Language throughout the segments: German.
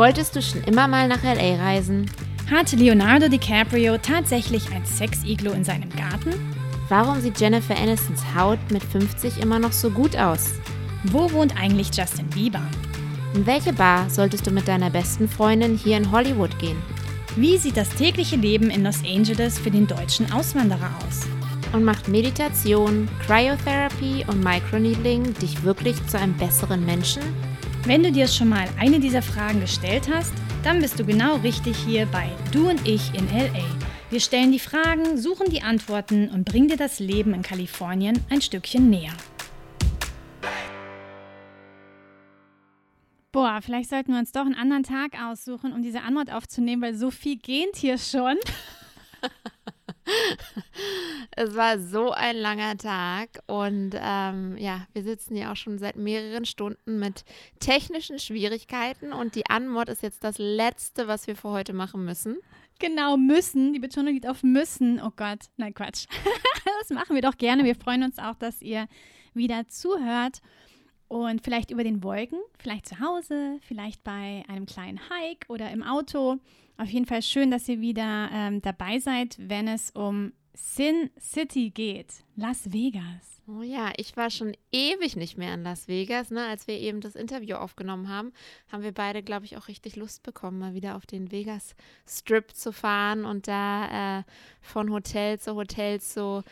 Wolltest du schon immer mal nach LA reisen? Hatte Leonardo DiCaprio tatsächlich ein Sex-Iglo in seinem Garten? Warum sieht Jennifer Anistons Haut mit 50 immer noch so gut aus? Wo wohnt eigentlich Justin Bieber? In welche Bar solltest du mit deiner besten Freundin hier in Hollywood gehen? Wie sieht das tägliche Leben in Los Angeles für den deutschen Auswanderer aus? Und macht Meditation, Cryotherapy und Microneedling dich wirklich zu einem besseren Menschen? Wenn du dir schon mal eine dieser Fragen gestellt hast, dann bist du genau richtig hier bei Du und ich in LA. Wir stellen die Fragen, suchen die Antworten und bringen dir das Leben in Kalifornien ein Stückchen näher. Boah, vielleicht sollten wir uns doch einen anderen Tag aussuchen, um diese Antwort aufzunehmen, weil so viel gähnt hier schon. es war so ein langer Tag und ähm, ja, wir sitzen hier auch schon seit mehreren Stunden mit technischen Schwierigkeiten und die Anmod ist jetzt das Letzte, was wir für heute machen müssen. Genau, müssen. Die Betonung liegt auf müssen. Oh Gott, nein, Quatsch. das machen wir doch gerne. Wir freuen uns auch, dass ihr wieder zuhört und vielleicht über den Wolken, vielleicht zu Hause, vielleicht bei einem kleinen Hike oder im Auto. Auf jeden Fall schön, dass ihr wieder ähm, dabei seid, wenn es um Sin City geht, Las Vegas. Oh ja, ich war schon ewig nicht mehr in Las Vegas. Ne? Als wir eben das Interview aufgenommen haben, haben wir beide, glaube ich, auch richtig Lust bekommen, mal wieder auf den Vegas Strip zu fahren und da äh, von Hotel zu Hotel zu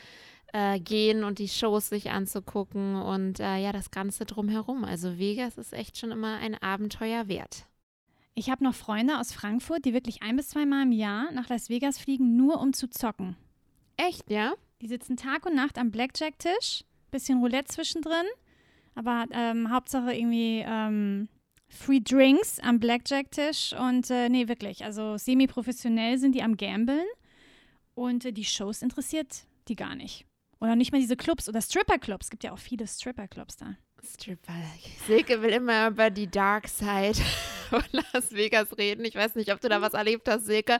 äh, gehen und die Shows sich anzugucken und äh, ja, das Ganze drumherum. Also Vegas ist echt schon immer ein Abenteuer wert. Ich habe noch Freunde aus Frankfurt, die wirklich ein bis zweimal im Jahr nach Las Vegas fliegen, nur um zu zocken. Echt, ja? Die sitzen Tag und Nacht am Blackjack-Tisch, bisschen Roulette zwischendrin, aber ähm, Hauptsache irgendwie ähm, Free Drinks am Blackjack-Tisch und äh, nee, wirklich, also semi-professionell sind die am Gambeln und äh, die Shows interessiert die gar nicht. Oder nicht mal diese Clubs oder Stripper-Clubs. Es gibt ja auch viele Stripper-Clubs da. Stripper. Silke will immer über die Dark Side von Las Vegas reden. Ich weiß nicht, ob du da was erlebt hast, Silke,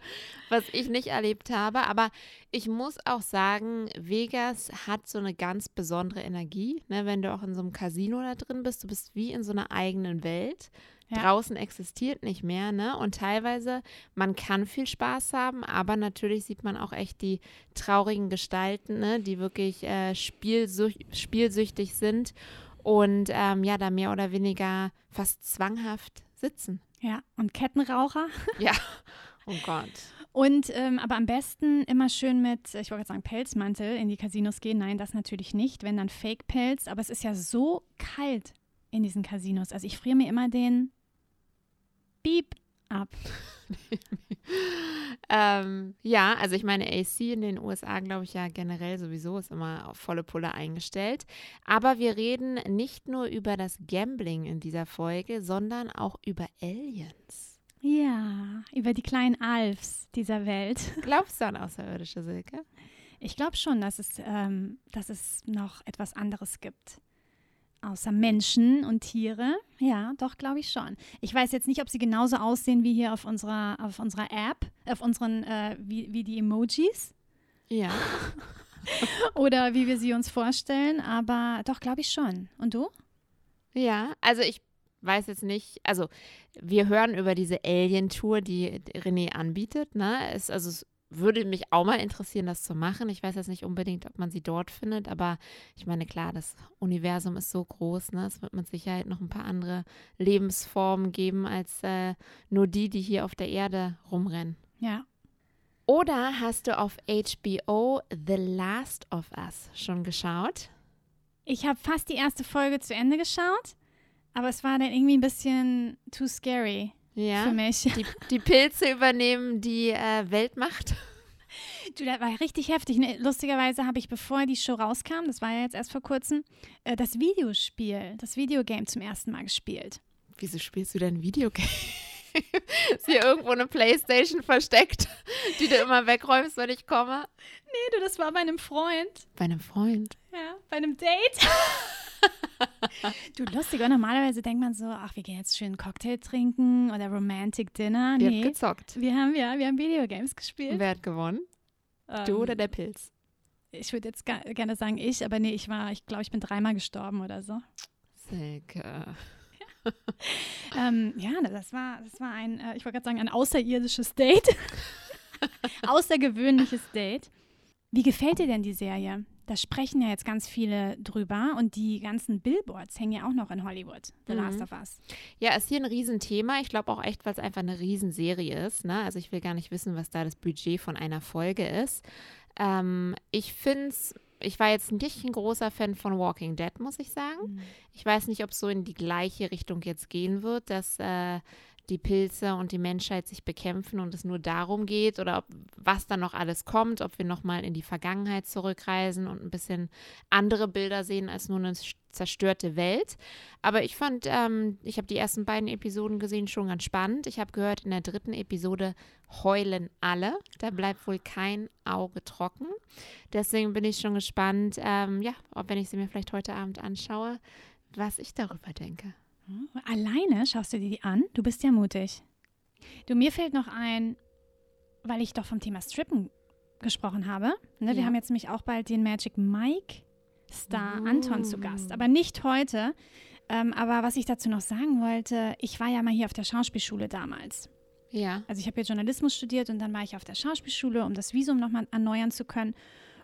was ich nicht erlebt habe. Aber ich muss auch sagen, Vegas hat so eine ganz besondere Energie. Ne? Wenn du auch in so einem Casino da drin bist, du bist wie in so einer eigenen Welt. Ja. Draußen existiert nicht mehr, ne? Und teilweise, man kann viel Spaß haben, aber natürlich sieht man auch echt die traurigen Gestalten, ne? Die wirklich äh, spielsüch spielsüchtig sind und ähm, ja, da mehr oder weniger fast zwanghaft sitzen. Ja, und Kettenraucher. ja, oh Gott. Und ähm, aber am besten immer schön mit, ich wollte sagen, Pelzmantel in die Casinos gehen. Nein, das natürlich nicht, wenn dann Fake-Pelz. Aber es ist ja so kalt in diesen Casinos. Also ich friere mir immer den Beep ab. ähm, ja, also ich meine, AC in den USA, glaube ich, ja generell sowieso ist immer auf volle Pulle eingestellt. Aber wir reden nicht nur über das Gambling in dieser Folge, sondern auch über Aliens. Ja, über die kleinen Alfs dieser Welt. Glaubst du an außerirdische Silke? Ich glaube schon, dass es, ähm, dass es noch etwas anderes gibt. Außer Menschen und Tiere. Ja, doch, glaube ich schon. Ich weiß jetzt nicht, ob sie genauso aussehen wie hier auf unserer, auf unserer App, auf unseren, äh, wie, wie die Emojis. Ja. Oder wie wir sie uns vorstellen, aber doch, glaube ich schon. Und du? Ja, also ich weiß jetzt nicht, also wir hören über diese Alien-Tour, die René anbietet, ne? Es, also es würde mich auch mal interessieren, das zu machen. Ich weiß jetzt nicht unbedingt, ob man sie dort findet, aber ich meine, klar, das Universum ist so groß, ne? Es wird mit Sicherheit noch ein paar andere Lebensformen geben als äh, nur die, die hier auf der Erde rumrennen. Ja. Oder hast du auf HBO The Last of Us schon geschaut? Ich habe fast die erste Folge zu Ende geschaut, aber es war dann irgendwie ein bisschen too scary ja, für mich. Die, die Pilze übernehmen die äh, Weltmacht. Du, das war richtig heftig. Ne? Lustigerweise habe ich, bevor die Show rauskam, das war ja jetzt erst vor kurzem, äh, das Videospiel, das Videogame zum ersten Mal gespielt. Wieso spielst du denn Videogame? Ist hier irgendwo eine Playstation versteckt, die du immer wegräumst, wenn ich komme? Nee, du, das war bei einem Freund. Bei einem Freund? Ja, bei einem Date. du, lustig, und normalerweise denkt man so, ach, wir gehen jetzt schön Cocktail trinken oder Romantic Dinner. Wir nee, haben gezockt. Wir haben, ja, wir haben Videogames gespielt. Wer hat gewonnen? Ähm, du oder der Pilz? Ich würde jetzt gerne sagen ich, aber nee, ich war, ich glaube, ich bin dreimal gestorben oder so. Silke. ähm, ja, das war, das war ein, äh, ich wollte gerade sagen, ein außerirdisches Date. Außergewöhnliches Date. Wie gefällt dir denn die Serie? Da sprechen ja jetzt ganz viele drüber und die ganzen Billboards hängen ja auch noch in Hollywood, The mhm. Last of Us. Ja, ist hier ein Riesenthema. Ich glaube auch echt, weil es einfach eine Riesenserie ist. Ne? Also ich will gar nicht wissen, was da das Budget von einer Folge ist. Ähm, ich finde es ich war jetzt nicht ein großer Fan von Walking Dead, muss ich sagen. Mhm. Ich weiß nicht, ob es so in die gleiche Richtung jetzt gehen wird, dass äh, die Pilze und die Menschheit sich bekämpfen und es nur darum geht oder ob, was dann noch alles kommt, ob wir nochmal in die Vergangenheit zurückreisen und ein bisschen andere Bilder sehen als nur eine zerstörte Welt. Aber ich fand, ähm, ich habe die ersten beiden Episoden gesehen, schon ganz spannend. Ich habe gehört, in der dritten Episode heulen alle. Da bleibt wohl kein Auge trocken. Deswegen bin ich schon gespannt, ähm, ja, ob wenn ich sie mir vielleicht heute Abend anschaue, was ich darüber denke. Alleine schaust du dir die an? Du bist ja mutig. Du, mir fällt noch ein, weil ich doch vom Thema Strippen gesprochen habe. Ne, ja. Wir haben jetzt nämlich auch bald den Magic Mike Star oh. Anton zu Gast. Aber nicht heute. Ähm, aber was ich dazu noch sagen wollte, ich war ja mal hier auf der Schauspielschule damals. Ja. Also ich habe ja Journalismus studiert und dann war ich auf der Schauspielschule, um das Visum nochmal erneuern zu können.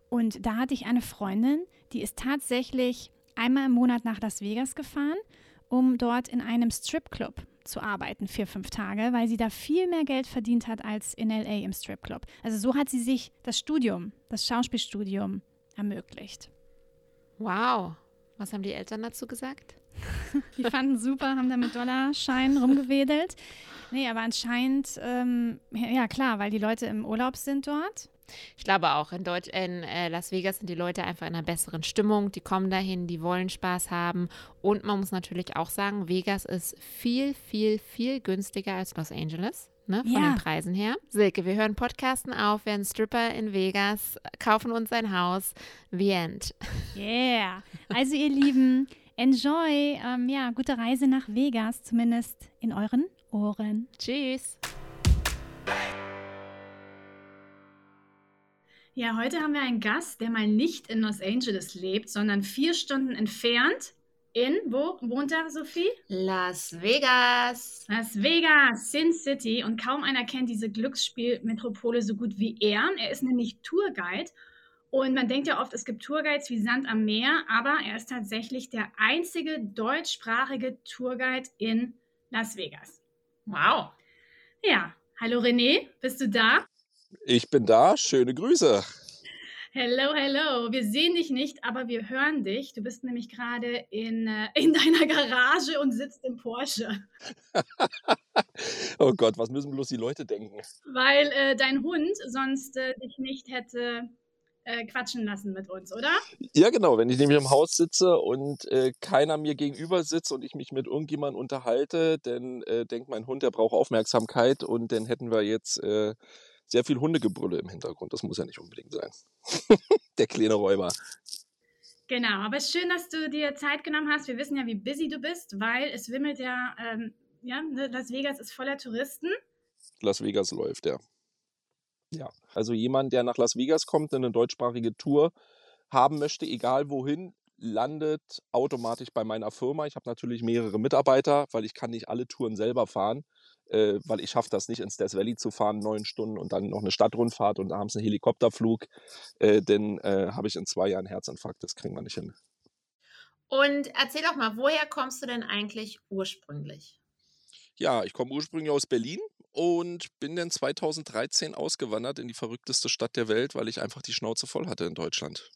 Und da hatte ich eine Freundin, die ist tatsächlich einmal im Monat nach Las Vegas gefahren um dort in einem Stripclub zu arbeiten, vier, fünf Tage, weil sie da viel mehr Geld verdient hat als in LA im Stripclub. Also so hat sie sich das Studium, das Schauspielstudium ermöglicht. Wow. Was haben die Eltern dazu gesagt? die fanden super, haben da mit Dollarscheinen rumgewedelt. Nee, aber anscheinend, ähm, ja klar, weil die Leute im Urlaub sind dort ich glaube auch, in, Deutsch, in äh, Las Vegas sind die Leute einfach in einer besseren Stimmung. Die kommen dahin, die wollen Spaß haben. Und man muss natürlich auch sagen, Vegas ist viel, viel, viel günstiger als Los Angeles. Ne, von ja. den Preisen her. Silke, wir hören Podcasten auf, werden Stripper in Vegas, kaufen uns ein Haus. The end. Yeah. Also ihr Lieben, enjoy. Ähm, ja, gute Reise nach Vegas, zumindest in euren Ohren. Tschüss. Ja, heute haben wir einen Gast, der mal nicht in Los Angeles lebt, sondern vier Stunden entfernt. In, wo wohnt er, Sophie? Las Vegas. Las Vegas, Sin City. Und kaum einer kennt diese Glücksspielmetropole so gut wie er. Er ist nämlich Tourguide. Und man denkt ja oft, es gibt Tourguides wie Sand am Meer, aber er ist tatsächlich der einzige deutschsprachige Tourguide in Las Vegas. Wow. Ja, hallo René, bist du da? Ich bin da. Schöne Grüße. Hello, hello. Wir sehen dich nicht, aber wir hören dich. Du bist nämlich gerade in, äh, in deiner Garage und sitzt im Porsche. oh Gott, was müssen bloß die Leute denken? Weil äh, dein Hund sonst äh, dich nicht hätte äh, quatschen lassen mit uns, oder? Ja, genau. Wenn ich nämlich im Haus sitze und äh, keiner mir gegenüber sitzt und ich mich mit irgendjemandem unterhalte, dann äh, denkt mein Hund, der braucht Aufmerksamkeit und dann hätten wir jetzt sehr viel Hundegebrülle im Hintergrund. Das muss ja nicht unbedingt sein. Der kleine Räuber. Genau, aber es ist schön, dass du dir Zeit genommen hast. Wir wissen ja, wie busy du bist, weil es wimmelt ja, ähm, ja, ne, Las Vegas ist voller Touristen. Las Vegas läuft, ja. Ja, also jemand, der nach Las Vegas kommt, eine deutschsprachige Tour haben möchte, egal wohin, landet automatisch bei meiner Firma. Ich habe natürlich mehrere Mitarbeiter, weil ich kann nicht alle Touren selber fahren äh, weil ich schaffe das nicht, ins Death Valley zu fahren, neun Stunden und dann noch eine Stadtrundfahrt und abends einen Helikopterflug. Äh, denn äh, habe ich in zwei Jahren Herzinfarkt, das kriegen wir nicht hin. Und erzähl doch mal, woher kommst du denn eigentlich ursprünglich? Ja, ich komme ursprünglich aus Berlin und bin dann 2013 ausgewandert in die verrückteste Stadt der Welt, weil ich einfach die Schnauze voll hatte in Deutschland.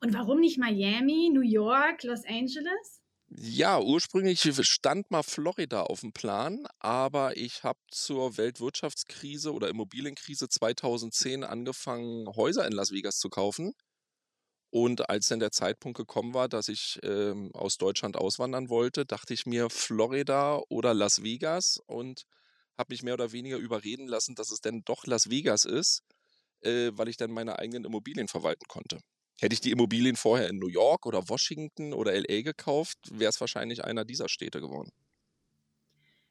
Und warum nicht Miami, New York, Los Angeles? Ja, ursprünglich stand mal Florida auf dem Plan, aber ich habe zur Weltwirtschaftskrise oder Immobilienkrise 2010 angefangen, Häuser in Las Vegas zu kaufen. Und als dann der Zeitpunkt gekommen war, dass ich ähm, aus Deutschland auswandern wollte, dachte ich mir Florida oder Las Vegas und habe mich mehr oder weniger überreden lassen, dass es denn doch Las Vegas ist, äh, weil ich dann meine eigenen Immobilien verwalten konnte. Hätte ich die Immobilien vorher in New York oder Washington oder LA gekauft, wäre es wahrscheinlich einer dieser Städte geworden.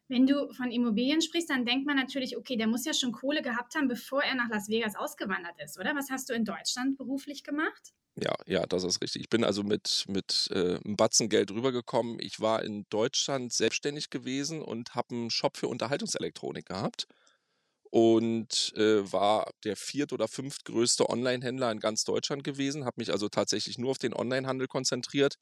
Wenn du von Immobilien sprichst, dann denkt man natürlich, okay, der muss ja schon Kohle gehabt haben, bevor er nach Las Vegas ausgewandert ist, oder? Was hast du in Deutschland beruflich gemacht? Ja, ja, das ist richtig. Ich bin also mit, mit äh, einem Batzen Geld rübergekommen. Ich war in Deutschland selbstständig gewesen und habe einen Shop für Unterhaltungselektronik gehabt und äh, war der viert- oder fünftgrößte Online-Händler in ganz Deutschland gewesen, habe mich also tatsächlich nur auf den Online-Handel konzentriert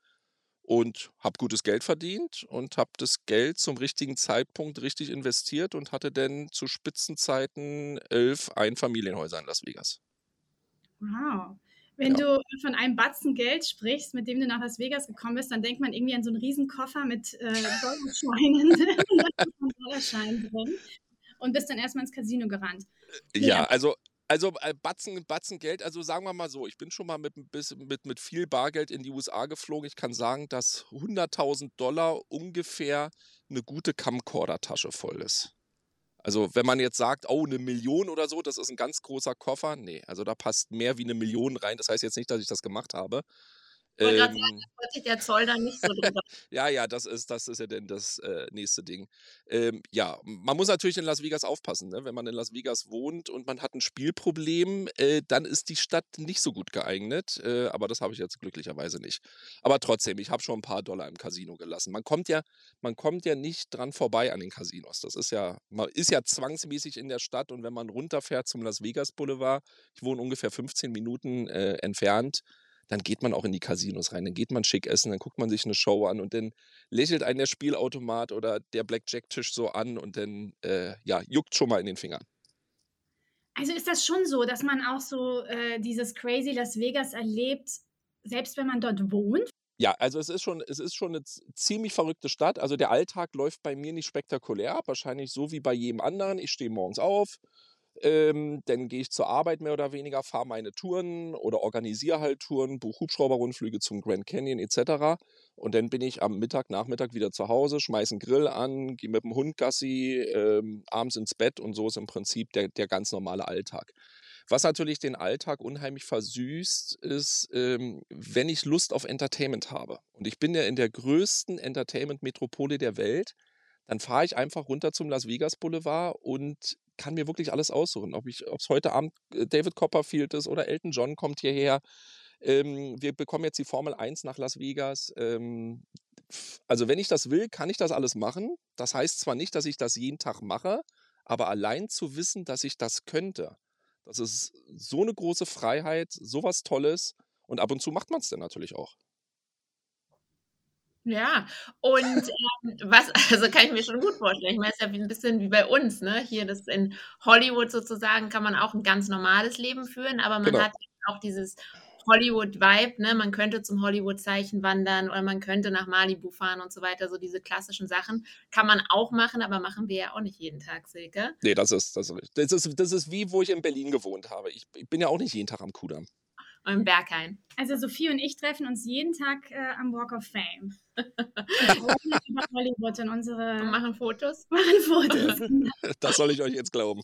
und habe gutes Geld verdient und habe das Geld zum richtigen Zeitpunkt richtig investiert und hatte dann zu Spitzenzeiten elf Einfamilienhäuser in Las Vegas. Wow. Wenn ja. du von einem Batzen Geld sprichst, mit dem du nach Las Vegas gekommen bist, dann denkt man irgendwie an so einen Riesenkoffer mit äh, Dollarscheinen drin und bist dann erstmal ins Casino gerannt. Ja, ja, also also äh, Batzen, Batzen Geld, also sagen wir mal so, ich bin schon mal mit, mit, mit viel Bargeld in die USA geflogen. Ich kann sagen, dass 100.000 Dollar ungefähr eine gute Camcorder-Tasche voll ist. Also wenn man jetzt sagt, oh, eine Million oder so, das ist ein ganz großer Koffer. Nee, also da passt mehr wie eine Million rein. Das heißt jetzt nicht, dass ich das gemacht habe. Ähm, sagen, da sich der Zoll dann nicht so drüber. ja, ja, das ist, das ist ja dann das äh, nächste Ding. Ähm, ja, man muss natürlich in Las Vegas aufpassen. Ne? Wenn man in Las Vegas wohnt und man hat ein Spielproblem, äh, dann ist die Stadt nicht so gut geeignet. Äh, aber das habe ich jetzt glücklicherweise nicht. Aber trotzdem, ich habe schon ein paar Dollar im Casino gelassen. Man kommt ja, man kommt ja nicht dran vorbei an den Casinos. Das ist ja, man ist ja zwangsmäßig in der Stadt und wenn man runterfährt zum Las Vegas Boulevard, ich wohne ungefähr 15 Minuten äh, entfernt, dann geht man auch in die Casinos rein, dann geht man schick essen, dann guckt man sich eine Show an und dann lächelt einen der Spielautomat oder der Blackjack-Tisch so an und dann äh, ja, juckt schon mal in den Fingern. Also ist das schon so, dass man auch so äh, dieses crazy Las Vegas erlebt, selbst wenn man dort wohnt? Ja, also es ist schon, es ist schon eine ziemlich verrückte Stadt. Also der Alltag läuft bei mir nicht spektakulär wahrscheinlich so wie bei jedem anderen. Ich stehe morgens auf, ähm, dann gehe ich zur Arbeit mehr oder weniger, fahre meine Touren oder organisiere halt Touren, buche Hubschrauberrundflüge zum Grand Canyon etc. Und dann bin ich am Mittag, Nachmittag wieder zu Hause, schmeiße einen Grill an, gehe mit dem Hund Gassi, ähm, abends ins Bett und so ist im Prinzip der, der ganz normale Alltag. Was natürlich den Alltag unheimlich versüßt, ist, ähm, wenn ich Lust auf Entertainment habe. Und ich bin ja in der größten Entertainment-Metropole der Welt dann fahre ich einfach runter zum Las Vegas Boulevard und kann mir wirklich alles aussuchen. Ob es heute Abend äh, David Copperfield ist oder Elton John kommt hierher. Ähm, wir bekommen jetzt die Formel 1 nach Las Vegas. Ähm, also wenn ich das will, kann ich das alles machen. Das heißt zwar nicht, dass ich das jeden Tag mache, aber allein zu wissen, dass ich das könnte, das ist so eine große Freiheit, so was Tolles. Und ab und zu macht man es dann natürlich auch. Ja, und ähm, was, also kann ich mir schon gut vorstellen. Ich meine, es ist ja wie ein bisschen wie bei uns, ne? Hier das in Hollywood sozusagen kann man auch ein ganz normales Leben führen, aber man genau. hat auch dieses Hollywood-Vibe, ne? Man könnte zum Hollywood-Zeichen wandern oder man könnte nach Malibu fahren und so weiter. So diese klassischen Sachen kann man auch machen, aber machen wir ja auch nicht jeden Tag, Silke. Nee, das ist, das ist, das ist, das ist wie, wo ich in Berlin gewohnt habe. Ich, ich bin ja auch nicht jeden Tag am Kudamm im Berghain. Also Sophie und ich treffen uns jeden Tag äh, am Walk of Fame. über Hollywood und unsere. Und machen Fotos. Machen Fotos. das soll ich euch jetzt glauben.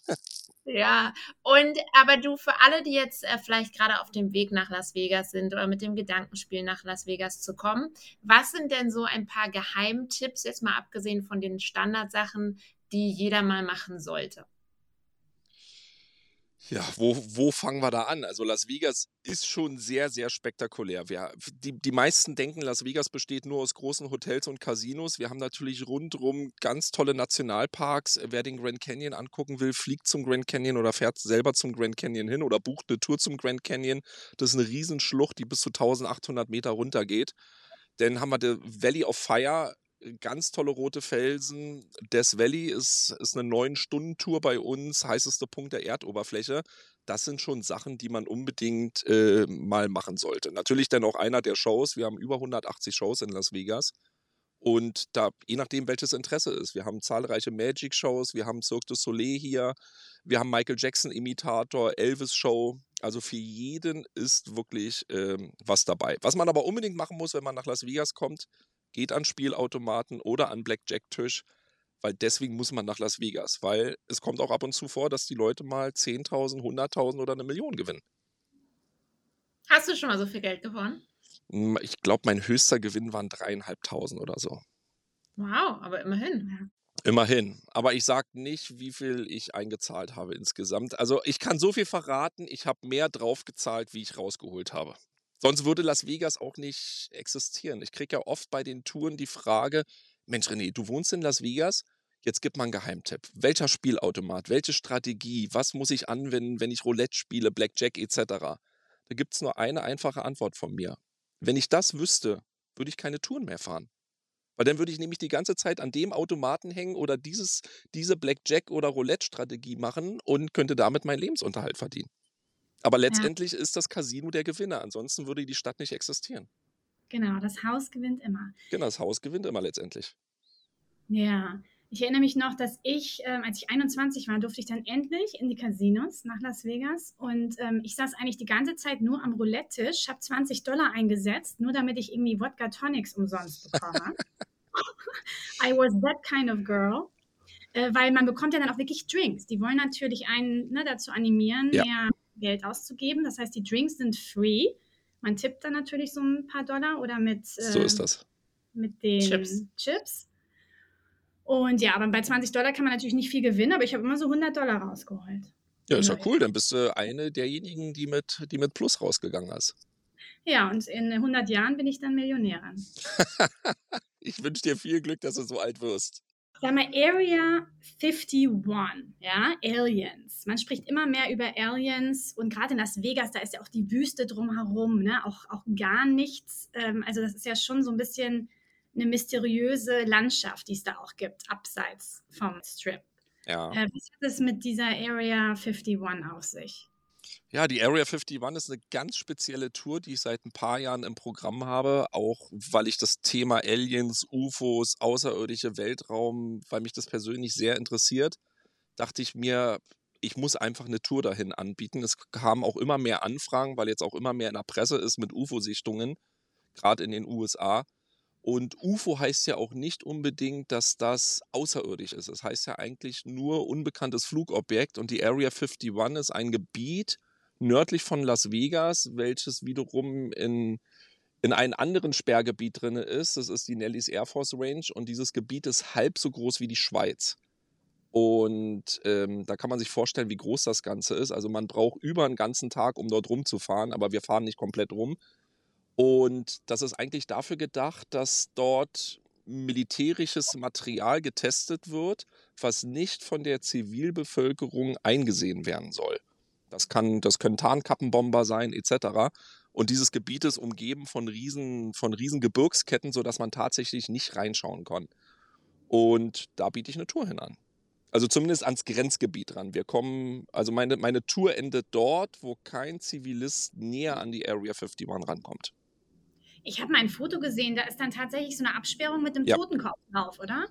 Ja, und aber du, für alle, die jetzt äh, vielleicht gerade auf dem Weg nach Las Vegas sind oder mit dem Gedankenspiel nach Las Vegas zu kommen, was sind denn so ein paar Geheimtipps, jetzt mal abgesehen von den Standardsachen, die jeder mal machen sollte? Ja, wo, wo fangen wir da an? Also Las Vegas ist schon sehr, sehr spektakulär. Wir, die, die meisten denken, Las Vegas besteht nur aus großen Hotels und Casinos. Wir haben natürlich rundherum ganz tolle Nationalparks. Wer den Grand Canyon angucken will, fliegt zum Grand Canyon oder fährt selber zum Grand Canyon hin oder bucht eine Tour zum Grand Canyon. Das ist eine Riesenschlucht, die bis zu 1800 Meter runtergeht. Dann haben wir die Valley of Fire, ganz tolle rote Felsen. Death Valley ist, ist eine neun-Stunden-Tour bei uns, heißeste Punkt der Erdoberfläche. Das sind schon Sachen, die man unbedingt äh, mal machen sollte. Natürlich dann auch einer der Shows. Wir haben über 180 Shows in Las Vegas. Und da, je nachdem, welches Interesse ist. Wir haben zahlreiche Magic-Shows, wir haben Cirque du Soleil hier, wir haben Michael Jackson-Imitator, Elvis-Show. Also für jeden ist wirklich ähm, was dabei. Was man aber unbedingt machen muss, wenn man nach Las Vegas kommt, geht an Spielautomaten oder an Blackjack-Tisch, weil deswegen muss man nach Las Vegas, weil es kommt auch ab und zu vor, dass die Leute mal 10.000, 100.000 oder eine Million gewinnen. Hast du schon mal so viel Geld gewonnen? Hm, ich glaube, mein höchster Gewinn waren dreieinhalbtausend oder so. Wow, aber immerhin. Immerhin. Aber ich sage nicht, wie viel ich eingezahlt habe insgesamt. Also ich kann so viel verraten, ich habe mehr draufgezahlt, wie ich rausgeholt habe. Sonst würde Las Vegas auch nicht existieren. Ich kriege ja oft bei den Touren die Frage, Mensch René, du wohnst in Las Vegas, jetzt gib mal einen Geheimtipp. Welcher Spielautomat, welche Strategie, was muss ich anwenden, wenn ich Roulette spiele, Blackjack etc. Da gibt es nur eine einfache Antwort von mir. Wenn ich das wüsste, würde ich keine Touren mehr fahren. Weil dann würde ich nämlich die ganze Zeit an dem Automaten hängen oder dieses, diese Blackjack- oder Roulette-Strategie machen und könnte damit meinen Lebensunterhalt verdienen. Aber letztendlich ja. ist das Casino der Gewinner. Ansonsten würde die Stadt nicht existieren. Genau, das Haus gewinnt immer. Genau, das Haus gewinnt immer letztendlich. Ja, ich erinnere mich noch, dass ich, ähm, als ich 21 war, durfte ich dann endlich in die Casinos nach Las Vegas. Und ähm, ich saß eigentlich die ganze Zeit nur am Roulette-Tisch, habe 20 Dollar eingesetzt, nur damit ich irgendwie Wodka Tonics umsonst bekomme. I was that kind of girl. Äh, weil man bekommt ja dann auch wirklich Drinks. Die wollen natürlich einen ne, dazu animieren, ja. mehr Geld auszugeben. Das heißt, die Drinks sind free. Man tippt dann natürlich so ein paar Dollar oder mit, äh, so ist ähm, das. mit den Chips. Chips. Und ja, aber bei 20 Dollar kann man natürlich nicht viel gewinnen, aber ich habe immer so 100 Dollar rausgeholt. Ja, ist ja cool. Dann bist du eine derjenigen, die mit, die mit Plus rausgegangen ist. Ja, und in 100 Jahren bin ich dann Millionärin. ich wünsche dir viel Glück, dass du so alt wirst. Sag mal, Area 51, ja, Aliens. Man spricht immer mehr über Aliens und gerade in Las Vegas, da ist ja auch die Wüste drumherum, ne? auch, auch gar nichts. Ähm, also das ist ja schon so ein bisschen eine mysteriöse Landschaft, die es da auch gibt, abseits vom Strip. Ja. Äh, was hat es mit dieser Area 51 auf sich? Ja, die Area 51 ist eine ganz spezielle Tour, die ich seit ein paar Jahren im Programm habe, auch weil ich das Thema Aliens, UFOs, außerirdische Weltraum, weil mich das persönlich sehr interessiert, dachte ich mir, ich muss einfach eine Tour dahin anbieten. Es kamen auch immer mehr Anfragen, weil jetzt auch immer mehr in der Presse ist mit UFO-Sichtungen, gerade in den USA. Und UFO heißt ja auch nicht unbedingt, dass das außerirdisch ist. Es das heißt ja eigentlich nur unbekanntes Flugobjekt. Und die Area 51 ist ein Gebiet nördlich von Las Vegas, welches wiederum in, in einem anderen Sperrgebiet drin ist. Das ist die Nellis Air Force Range. Und dieses Gebiet ist halb so groß wie die Schweiz. Und ähm, da kann man sich vorstellen, wie groß das Ganze ist. Also man braucht über einen ganzen Tag, um dort rumzufahren, aber wir fahren nicht komplett rum, und das ist eigentlich dafür gedacht, dass dort militärisches Material getestet wird, was nicht von der Zivilbevölkerung eingesehen werden soll. Das, kann, das können Tarnkappenbomber sein, etc. Und dieses Gebiet ist umgeben von riesen, von riesen Gebirgsketten, sodass man tatsächlich nicht reinschauen kann. Und da biete ich eine Tour hin an. Also zumindest ans Grenzgebiet ran. Wir kommen, also meine, meine Tour endet dort, wo kein Zivilist näher an die Area 51 rankommt. Ich habe mal ein Foto gesehen, da ist dann tatsächlich so eine Absperrung mit dem ja. Totenkopf drauf, oder?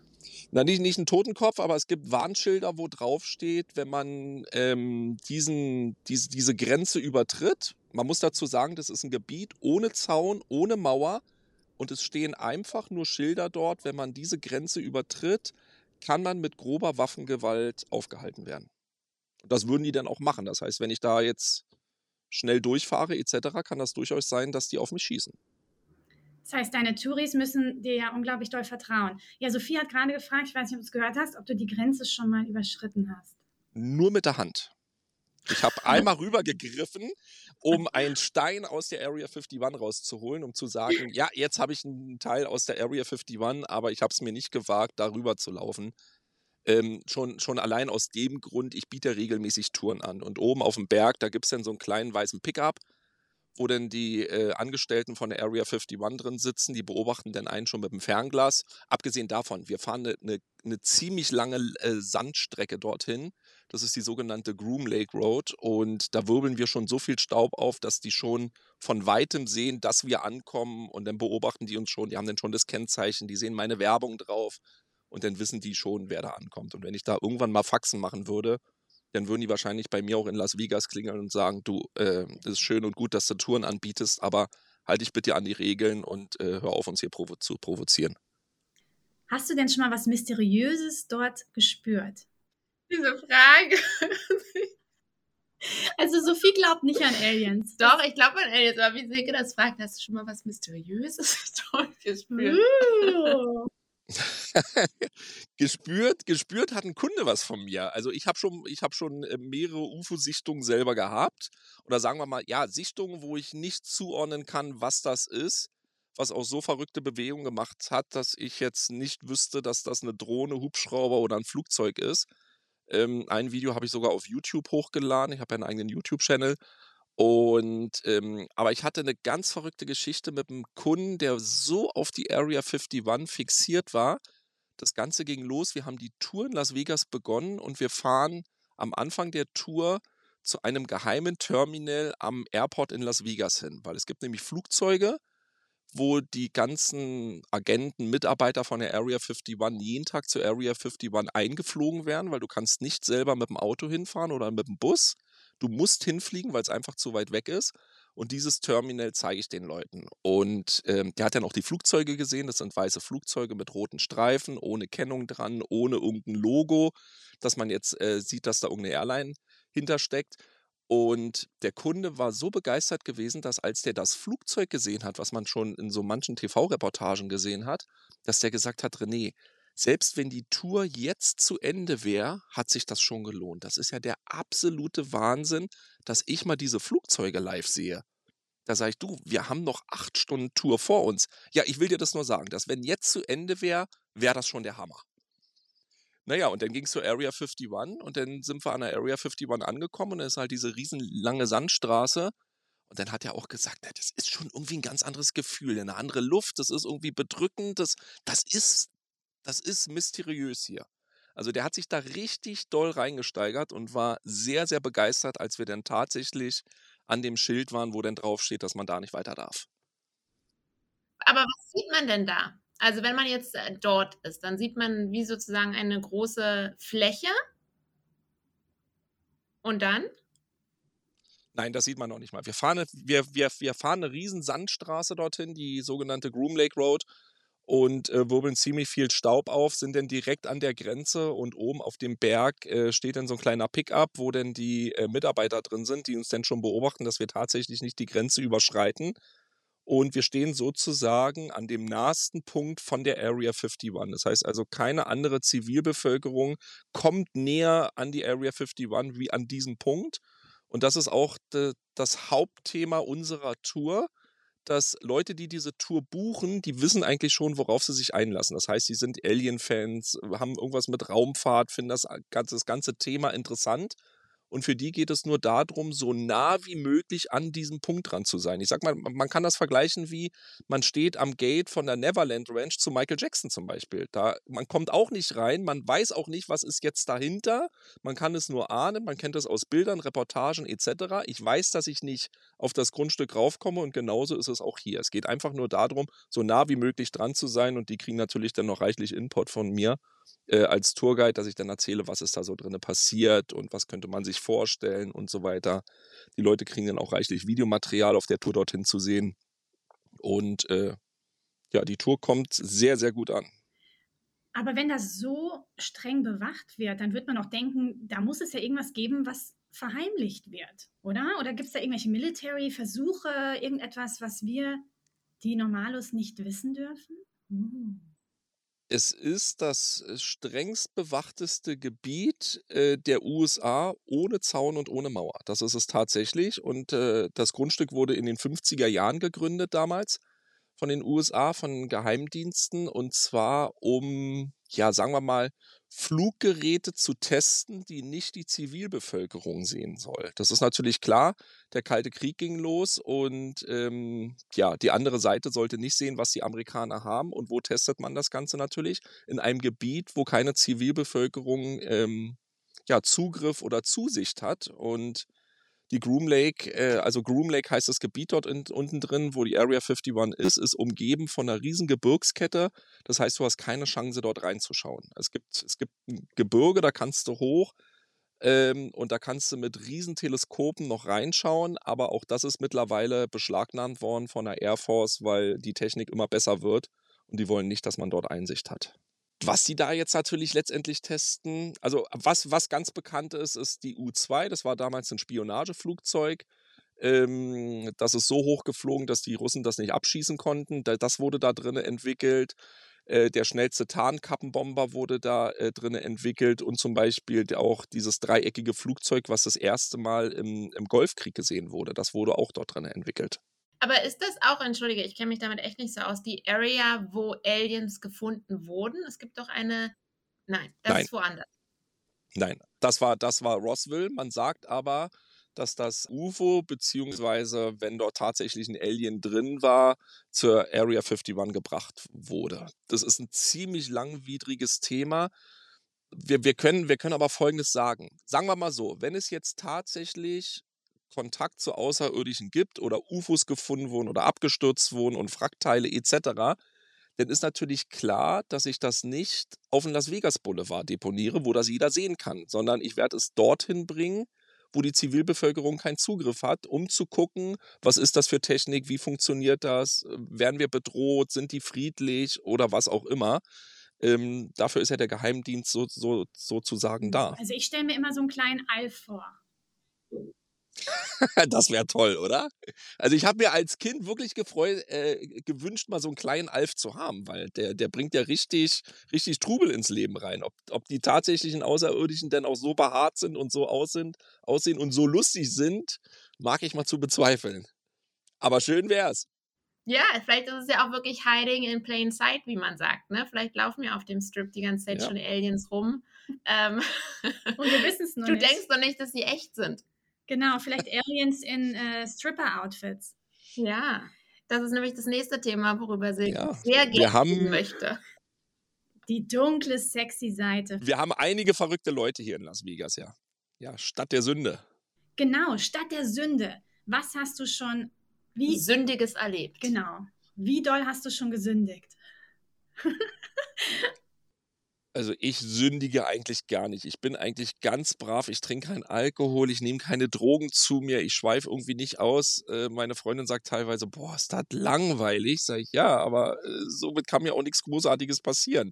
Na, nicht, nicht ein Totenkopf, aber es gibt Warnschilder, wo drauf steht, wenn man ähm, diesen, diese, diese Grenze übertritt. Man muss dazu sagen, das ist ein Gebiet ohne Zaun, ohne Mauer. Und es stehen einfach nur Schilder dort. Wenn man diese Grenze übertritt, kann man mit grober Waffengewalt aufgehalten werden. Und das würden die dann auch machen. Das heißt, wenn ich da jetzt schnell durchfahre etc., kann das durchaus sein, dass die auf mich schießen. Das heißt, deine Touris müssen dir ja unglaublich doll vertrauen. Ja, Sophie hat gerade gefragt, ich weiß nicht, ob du es gehört hast, ob du die Grenze schon mal überschritten hast. Nur mit der Hand. Ich habe einmal rübergegriffen, um einen Stein aus der Area 51 rauszuholen, um zu sagen, ja, jetzt habe ich einen Teil aus der Area 51, aber ich habe es mir nicht gewagt, darüber zu laufen. Ähm, schon, schon allein aus dem Grund, ich biete regelmäßig Touren an. Und oben auf dem Berg, da gibt es dann so einen kleinen weißen Pickup wo denn die äh, Angestellten von der Area 51 drin sitzen, die beobachten dann einen schon mit dem Fernglas. Abgesehen davon, wir fahren eine, eine, eine ziemlich lange äh, Sandstrecke dorthin. Das ist die sogenannte Groom Lake Road und da wirbeln wir schon so viel Staub auf, dass die schon von weitem sehen, dass wir ankommen und dann beobachten die uns schon. Die haben dann schon das Kennzeichen, die sehen meine Werbung drauf und dann wissen die schon, wer da ankommt. Und wenn ich da irgendwann mal Faxen machen würde, dann würden die wahrscheinlich bei mir auch in Las Vegas klingeln und sagen, du, äh, das ist schön und gut, dass du Touren anbietest, aber halte dich bitte an die Regeln und äh, hör auf, uns hier provo zu provozieren. Hast du denn schon mal was Mysteriöses dort gespürt? Diese Frage. Also Sophie glaubt nicht an Aliens. Doch, ich glaube an Aliens, aber wie Silke das fragt, hast du schon mal was Mysteriöses dort gespürt? Uh. gespürt, gespürt hat ein Kunde was von mir. Also ich habe schon, ich habe schon äh, mehrere UFO-Sichtungen selber gehabt. Oder sagen wir mal, ja, Sichtungen, wo ich nicht zuordnen kann, was das ist, was auch so verrückte Bewegungen gemacht hat, dass ich jetzt nicht wüsste, dass das eine Drohne, Hubschrauber oder ein Flugzeug ist. Ähm, ein Video habe ich sogar auf YouTube hochgeladen. Ich habe ja einen eigenen YouTube-Channel. Und, ähm, aber ich hatte eine ganz verrückte Geschichte mit einem Kunden, der so auf die Area 51 fixiert war. Das Ganze ging los. Wir haben die Tour in Las Vegas begonnen und wir fahren am Anfang der Tour zu einem geheimen Terminal am Airport in Las Vegas hin, weil es gibt nämlich Flugzeuge, wo die ganzen Agenten, Mitarbeiter von der Area 51 jeden Tag zur Area 51 eingeflogen werden, weil du kannst nicht selber mit dem Auto hinfahren oder mit dem Bus. Du musst hinfliegen, weil es einfach zu weit weg ist. Und dieses Terminal zeige ich den Leuten. Und ähm, der hat dann auch die Flugzeuge gesehen. Das sind weiße Flugzeuge mit roten Streifen, ohne Kennung dran, ohne irgendein Logo, dass man jetzt äh, sieht, dass da irgendeine Airline hintersteckt. Und der Kunde war so begeistert gewesen, dass als der das Flugzeug gesehen hat, was man schon in so manchen TV-Reportagen gesehen hat, dass der gesagt hat, René, selbst wenn die Tour jetzt zu Ende wäre, hat sich das schon gelohnt. Das ist ja der absolute Wahnsinn, dass ich mal diese Flugzeuge live sehe. Da sage ich, du, wir haben noch acht Stunden Tour vor uns. Ja, ich will dir das nur sagen, dass wenn jetzt zu Ende wäre, wäre das schon der Hammer. Naja, und dann ging es zur Area 51 und dann sind wir an der Area 51 angekommen und dann ist halt diese riesenlange Sandstraße. Und dann hat er auch gesagt, na, das ist schon irgendwie ein ganz anderes Gefühl, eine andere Luft, das ist irgendwie bedrückend, das, das ist das ist mysteriös hier. Also der hat sich da richtig doll reingesteigert und war sehr, sehr begeistert, als wir dann tatsächlich an dem Schild waren, wo dann draufsteht, dass man da nicht weiter darf. Aber was sieht man denn da? Also wenn man jetzt äh, dort ist, dann sieht man wie sozusagen eine große Fläche. Und dann? Nein, das sieht man noch nicht mal. Wir fahren, wir, wir, wir fahren eine riesen Sandstraße dorthin, die sogenannte Groom Lake Road und äh, wirbeln ziemlich viel Staub auf, sind dann direkt an der Grenze und oben auf dem Berg äh, steht dann so ein kleiner Pickup, wo dann die äh, Mitarbeiter drin sind, die uns dann schon beobachten, dass wir tatsächlich nicht die Grenze überschreiten. Und wir stehen sozusagen an dem nahesten Punkt von der Area 51. Das heißt also, keine andere Zivilbevölkerung kommt näher an die Area 51 wie an diesem Punkt. Und das ist auch de, das Hauptthema unserer Tour dass Leute, die diese Tour buchen, die wissen eigentlich schon, worauf sie sich einlassen. Das heißt, sie sind Alien-Fans, haben irgendwas mit Raumfahrt, finden das, das ganze Thema interessant und für die geht es nur darum, so nah wie möglich an diesem Punkt dran zu sein. Ich sag mal, man kann das vergleichen wie, man steht am Gate von der Neverland Ranch zu Michael Jackson zum Beispiel. Da, man kommt auch nicht rein, man weiß auch nicht, was ist jetzt dahinter. Man kann es nur ahnen, man kennt es aus Bildern, Reportagen etc. Ich weiß, dass ich nicht auf das Grundstück raufkomme und genauso ist es auch hier. Es geht einfach nur darum, so nah wie möglich dran zu sein und die kriegen natürlich dann noch reichlich Input von mir äh, als Tourguide, dass ich dann erzähle, was ist da so drin passiert und was könnte man sich vorstellen und so weiter. Die Leute kriegen dann auch reichlich Videomaterial auf der Tour dorthin zu sehen. Und äh, ja, die Tour kommt sehr, sehr gut an. Aber wenn das so streng bewacht wird, dann wird man auch denken, da muss es ja irgendwas geben, was verheimlicht wird, oder? Oder gibt es da irgendwelche Military-Versuche, irgendetwas, was wir, die Normalos, nicht wissen dürfen? Uh. Es ist das äh, strengst bewachteste Gebiet äh, der USA ohne Zaun und ohne Mauer. Das ist es tatsächlich. Und äh, das Grundstück wurde in den 50er Jahren gegründet damals von den USA, von Geheimdiensten. Und zwar um, ja, sagen wir mal, Fluggeräte zu testen, die nicht die Zivilbevölkerung sehen soll. Das ist natürlich klar. Der Kalte Krieg ging los und ähm, ja, die andere Seite sollte nicht sehen, was die Amerikaner haben. Und wo testet man das Ganze natürlich? In einem Gebiet, wo keine Zivilbevölkerung ähm, ja, Zugriff oder Zusicht hat. Und die Groom Lake, äh, also Groom Lake heißt das Gebiet dort in, unten drin, wo die Area 51 ist, ist umgeben von einer riesen Gebirgskette. Das heißt, du hast keine Chance, dort reinzuschauen. Es gibt, es gibt ein Gebirge, da kannst du hoch ähm, und da kannst du mit riesen Teleskopen noch reinschauen, aber auch das ist mittlerweile beschlagnahmt worden von der Air Force, weil die Technik immer besser wird und die wollen nicht, dass man dort Einsicht hat. Was sie da jetzt natürlich letztendlich testen, also was, was ganz bekannt ist, ist die U-2. Das war damals ein Spionageflugzeug. Ähm, das ist so hoch geflogen, dass die Russen das nicht abschießen konnten. Das wurde da drin entwickelt. Äh, der schnellste Tarnkappenbomber wurde da äh, drin entwickelt und zum Beispiel auch dieses dreieckige Flugzeug, was das erste Mal im, im Golfkrieg gesehen wurde, das wurde auch dort drin entwickelt. Aber ist das auch, entschuldige, ich kenne mich damit echt nicht so aus, die Area, wo Aliens gefunden wurden? Es gibt doch eine. Nein, das Nein. ist woanders. Nein, das war, das war Roswell. Man sagt aber, dass das UFO, beziehungsweise wenn dort tatsächlich ein Alien drin war, zur Area 51 gebracht wurde. Das ist ein ziemlich langwidriges Thema. Wir, wir, können, wir können aber Folgendes sagen. Sagen wir mal so, wenn es jetzt tatsächlich Kontakt zu Außerirdischen gibt oder UFOs gefunden wurden oder abgestürzt wurden und Frackteile etc., dann ist natürlich klar, dass ich das nicht auf den Las Vegas Boulevard deponiere, wo das jeder sehen kann, sondern ich werde es dorthin bringen, wo die Zivilbevölkerung keinen Zugriff hat, um zu gucken, was ist das für Technik, wie funktioniert das, werden wir bedroht, sind die friedlich oder was auch immer. Ähm, dafür ist ja der Geheimdienst so, so, sozusagen da. Also ich stelle mir immer so einen kleinen Alf vor. das wäre toll, oder? Also ich habe mir als Kind wirklich gefreut, äh, gewünscht, mal so einen kleinen Alf zu haben, weil der, der bringt ja richtig, richtig Trubel ins Leben rein. Ob, ob die tatsächlichen Außerirdischen denn auch so behaart sind und so aus sind, aussehen und so lustig sind, mag ich mal zu bezweifeln. Aber schön wär's. Ja, vielleicht ist es ja auch wirklich hiding in plain sight, wie man sagt. Ne? Vielleicht laufen ja auf dem Strip die ganze Zeit Ja. schon Aliens rum. Ähm, Und wir wissen es noch du nicht. denkst doch nicht, dass sie echt sind. Genau, vielleicht Aliens in äh, Stripper-Outfits. Ja, das ist nämlich das nächste Thema, worüber sie Ja, sehr gerne haben- reden möchte. Die dunkle, sexy Seite. Wir haben einige verrückte Leute hier in Las Vegas, ja. Ja, Stadt der Sünde. Genau, statt der Sünde. Was hast du schon, wie, Sündiges erlebt. genau, wie doll hast du schon gesündigt? Also ich sündige eigentlich gar nicht. Ich bin eigentlich ganz brav. Ich trinke keinen Alkohol, ich nehme keine Drogen zu mir, ich schweife irgendwie nicht aus. Äh, meine Freundin sagt teilweise, boah, ist das langweilig. Sag ich, ja, aber äh, somit kann mir auch nichts Großartiges passieren.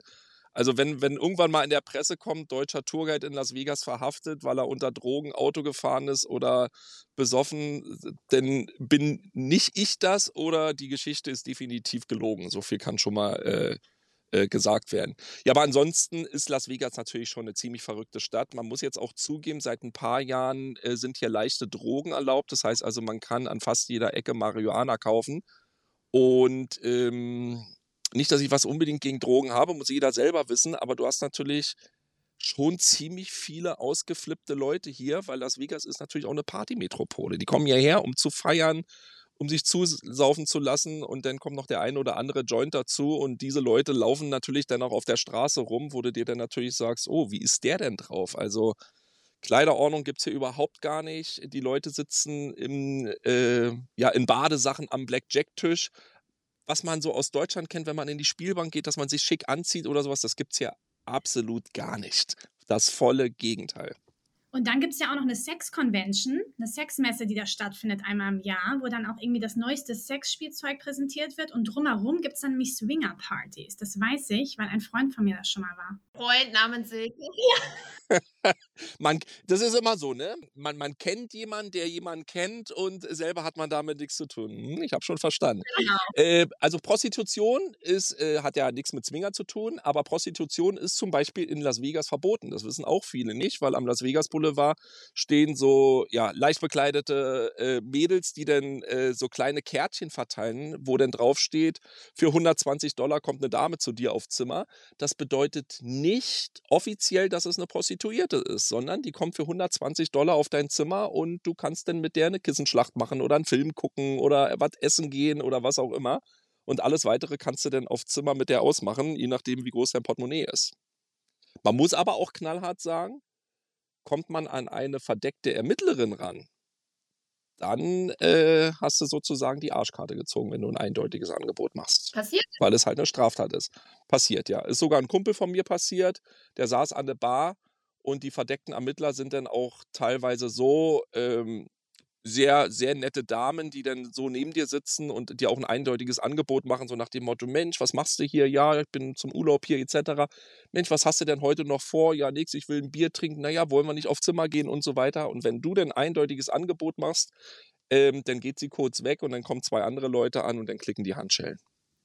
Also wenn, wenn irgendwann mal in der Presse kommt, deutscher Tourguide in Las Vegas verhaftet, weil er unter Drogen Auto gefahren ist oder besoffen, dann bin nicht ich das oder die Geschichte ist definitiv gelogen. So viel kann schon mal äh, äh, gesagt werden. Ja, aber ansonsten ist Las Vegas natürlich schon eine ziemlich verrückte Stadt. Man muss jetzt auch zugeben, seit ein paar Jahren äh, sind hier leichte Drogen erlaubt. Das heißt also, man kann an fast jeder Ecke Marihuana kaufen. Und ähm, nicht, dass ich was unbedingt gegen Drogen habe, muss jeder selber wissen, aber du hast natürlich schon ziemlich viele ausgeflippte Leute hier, weil Las Vegas ist natürlich auch eine Partymetropole. Die kommen hierher, um zu feiern, um sich zusaufen zu lassen und dann kommt noch der eine oder andere Joint dazu und diese Leute laufen natürlich dann auch auf der Straße rum, wo du dir dann natürlich sagst, oh, wie ist der denn drauf? Also Kleiderordnung gibt es hier überhaupt gar nicht. Die Leute sitzen im, äh, ja, in Badesachen am Blackjack-Tisch. Was man so aus Deutschland kennt, wenn man in die Spielbank geht, dass man sich schick anzieht oder sowas, das gibt es hier absolut gar nicht. Das volle Gegenteil. Und dann gibt es ja auch noch eine Sex-Convention, eine Sexmesse, die da stattfindet einmal im Jahr, wo dann auch irgendwie das neueste Sexspielzeug präsentiert wird. Und drumherum gibt es dann nämlich Swinger-Partys. Das weiß ich, weil ein Freund von mir da schon mal war. Freund namens Silke. Man, das ist immer so, ne? Man, man kennt jemanden, der jemanden kennt und selber hat man damit nichts zu tun. Hm, ich habe schon verstanden. Genau. Äh, also Prostitution ist, äh, hat ja nichts mit Zwinger zu tun, aber Prostitution ist zum Beispiel in Las Vegas verboten. Das wissen auch viele nicht, weil am Las Vegas Boulevard stehen so ja, leicht bekleidete äh, Mädels, die dann äh, so kleine Kärtchen verteilen, wo dann draufsteht, für 120 Dollar kommt eine Dame zu dir aufs Zimmer. Das bedeutet nicht offiziell, dass es eine Prostituierte ist, sondern die kommt für 120 Dollar auf dein Zimmer und du kannst dann mit der eine Kissenschlacht machen oder einen Film gucken oder was essen gehen oder was auch immer. Und alles weitere kannst du dann auf Zimmer mit der ausmachen, je nachdem, wie groß dein Portemonnaie ist. Man muss aber auch knallhart sagen, kommt man an eine verdeckte Ermittlerin ran, dann äh, hast du sozusagen die Arschkarte gezogen, wenn du ein eindeutiges Angebot machst Passiert? weil es halt eine Straftat ist. Passiert, ja. Ist sogar ein Kumpel von mir passiert, der saß an der Bar und die verdeckten Ermittler sind dann auch teilweise so ähm, sehr, sehr nette Damen, die dann so neben dir sitzen und dir auch ein eindeutiges Angebot machen, so nach dem Motto, Mensch, was machst du hier? Ja, ich bin zum Urlaub hier etc. Mensch, was hast du denn heute noch vor? Ja, nix, ich will ein Bier trinken. Naja, wollen wir nicht auf Zimmer gehen und so weiter. Und wenn du denn ein eindeutiges Angebot machst, ähm, dann geht sie kurz weg und dann kommen zwei andere Leute an und dann klicken die Handschellen.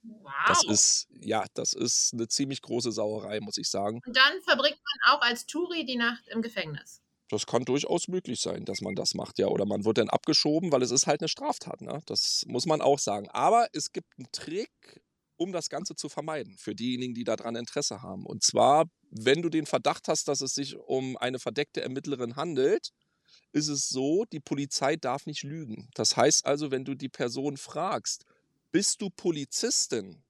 Wow. Das ist, ja, das ist eine ziemlich große Sauerei, muss ich sagen. Und dann verbringt man auch als Touri die Nacht im Gefängnis. Das kann durchaus möglich sein, dass man das macht, ja. Oder man wird dann abgeschoben, weil es ist halt eine Straftat, ne? Das muss man auch sagen. Aber es gibt einen Trick, um das Ganze zu vermeiden, für diejenigen, die daran Interesse haben. Und zwar, wenn du den Verdacht hast, dass es sich um eine verdeckte Ermittlerin handelt, ist es so, die Polizei darf nicht lügen. Das heißt also, wenn du die Person fragst, bist du Polizistin?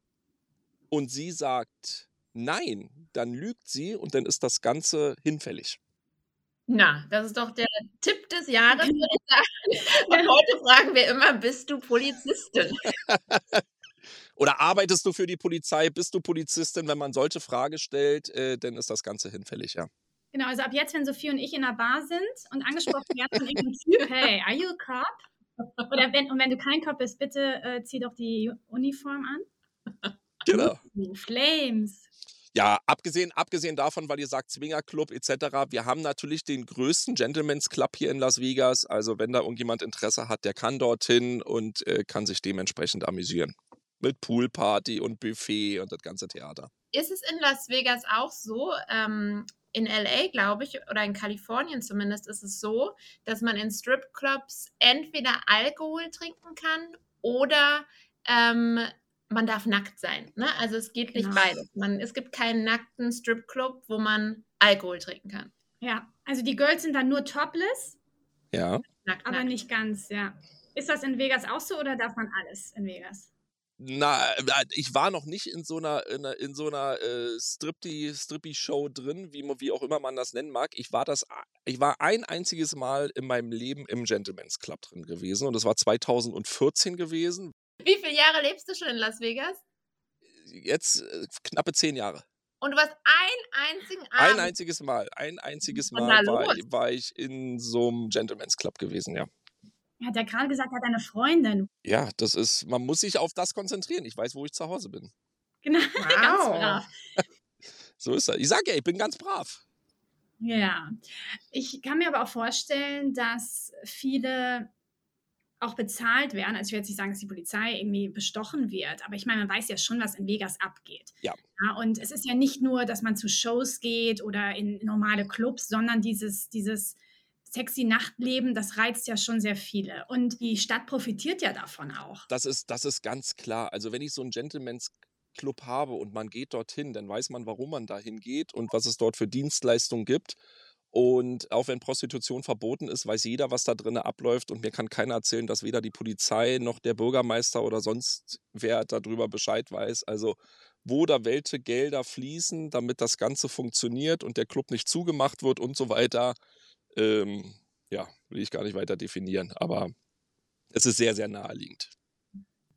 Und sie sagt nein, dann lügt sie und dann ist das Ganze hinfällig. Na, das ist doch der Tipp des Jahres, würde ich sagen. Und heute fragen wir immer, bist du Polizistin? Oder arbeitest du für die Polizei? Bist du Polizistin? Wenn man solche Frage stellt, äh, dann ist das Ganze hinfällig, ja. Genau, also ab jetzt, wenn Sophie und ich in einer Bar sind und angesprochen werden von irgendeinem Typ, hey, are you a cop? Oder wenn, und wenn du kein Cop bist, bitte äh, zieh doch die Uniform an. Genau. Uh, Flames. Ja, abgesehen, abgesehen davon, weil ihr sagt Swingerclub etc., wir haben natürlich den größten Gentleman's Club hier in Las Vegas. Also wenn da irgendjemand Interesse hat, der kann dorthin und äh, kann sich dementsprechend amüsieren. Mit Poolparty und Buffet und das ganze Theater. Ist es in Las Vegas auch so? Ähm, in LA, glaube ich, oder in Kalifornien zumindest, ist es so, dass man in Stripclubs entweder Alkohol trinken kann oder ähm, man darf nackt sein. Ne? Also es geht nicht Genau. beides. Man, es gibt keinen nackten Stripclub, wo man Alkohol trinken kann. Ja, also die Girls sind dann nur topless, Ja. Nackt, aber nackt. nicht ganz, ja. Ist das in Vegas auch so oder darf man alles in Vegas? Na, äh, ich war noch nicht in so einer, in, in so einer äh, Stripty, Strippy-Show drin, wie, man- wie auch immer man das nennen mag. Ich war das, ich war ein einziges Mal in meinem Leben im Gentleman's Club drin gewesen und das war 2014 gewesen. Wie viele Jahre lebst du schon in Las Vegas? Jetzt äh, knappe zehn Jahre. Und du warst einen einzigen Ein Abend. einziges Mal, ein einziges Mal war, war ich in so einem Gentleman's Club gewesen, ja. Er hat ja gerade gesagt, er hat eine Freundin. Ja, das ist, man muss sich auf das konzentrieren. Ich weiß, wo ich zu Hause bin. Genau, ganz Wow. brav. So ist das. Ich sag ja, ich bin ganz brav. Ja, ich kann mir aber auch vorstellen, dass viele auch bezahlt werden. Also ich will jetzt nicht sagen, dass die Polizei irgendwie bestochen wird, aber ich meine, man weiß ja schon, was in Vegas abgeht. Ja. und es ist ja nicht nur, dass man zu Shows geht oder in normale Clubs, sondern dieses, dieses sexy Nachtleben, das reizt ja schon sehr viele. Und die Stadt profitiert ja davon auch. Das ist, das ist ganz klar. Also wenn ich so einen Gentleman's Club habe und man geht dorthin, dann weiß man, warum man dahin geht und was es dort für Dienstleistungen gibt. Und auch wenn Prostitution verboten ist, weiß jeder, was da drinnen abläuft. Und mir kann keiner erzählen, dass weder die Polizei noch der Bürgermeister oder sonst wer darüber Bescheid weiß. Also wo da welche Gelder fließen, damit das Ganze funktioniert und der Club nicht zugemacht wird und so weiter. Ähm, ja, will ich gar nicht weiter definieren. Aber es ist sehr, sehr naheliegend.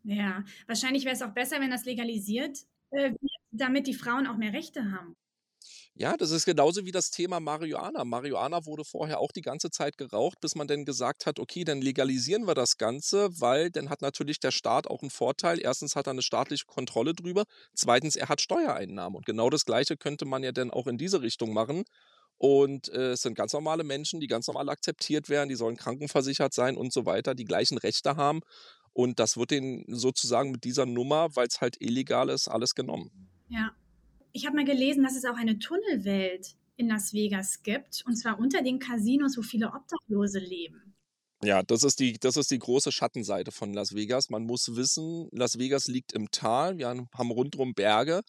Ja, wahrscheinlich wäre es auch besser, wenn das legalisiert äh, wird, damit die Frauen auch mehr Rechte haben. Ja, das ist genauso wie das Thema Marihuana. Marihuana wurde vorher auch die ganze Zeit geraucht, bis man dann gesagt hat, okay, dann legalisieren wir das Ganze, weil dann hat natürlich der Staat auch einen Vorteil. Erstens hat er eine staatliche Kontrolle drüber, zweitens er hat Steuereinnahmen. Und genau das Gleiche könnte man ja dann auch in diese Richtung machen. Und äh, es sind ganz normale Menschen, die ganz normal akzeptiert werden, die sollen krankenversichert sein und so weiter, die gleichen Rechte haben. Und das wird denen sozusagen mit dieser Nummer, weil es halt illegal ist, alles genommen. Ja. Ich habe mal gelesen, dass es auch eine Tunnelwelt in Las Vegas gibt, und zwar unter den Casinos, wo viele Obdachlose leben. Ja, das ist die, das ist die große Schattenseite von Las Vegas. Man muss wissen, Las Vegas liegt im Tal. Wir haben haben rundherum Berge.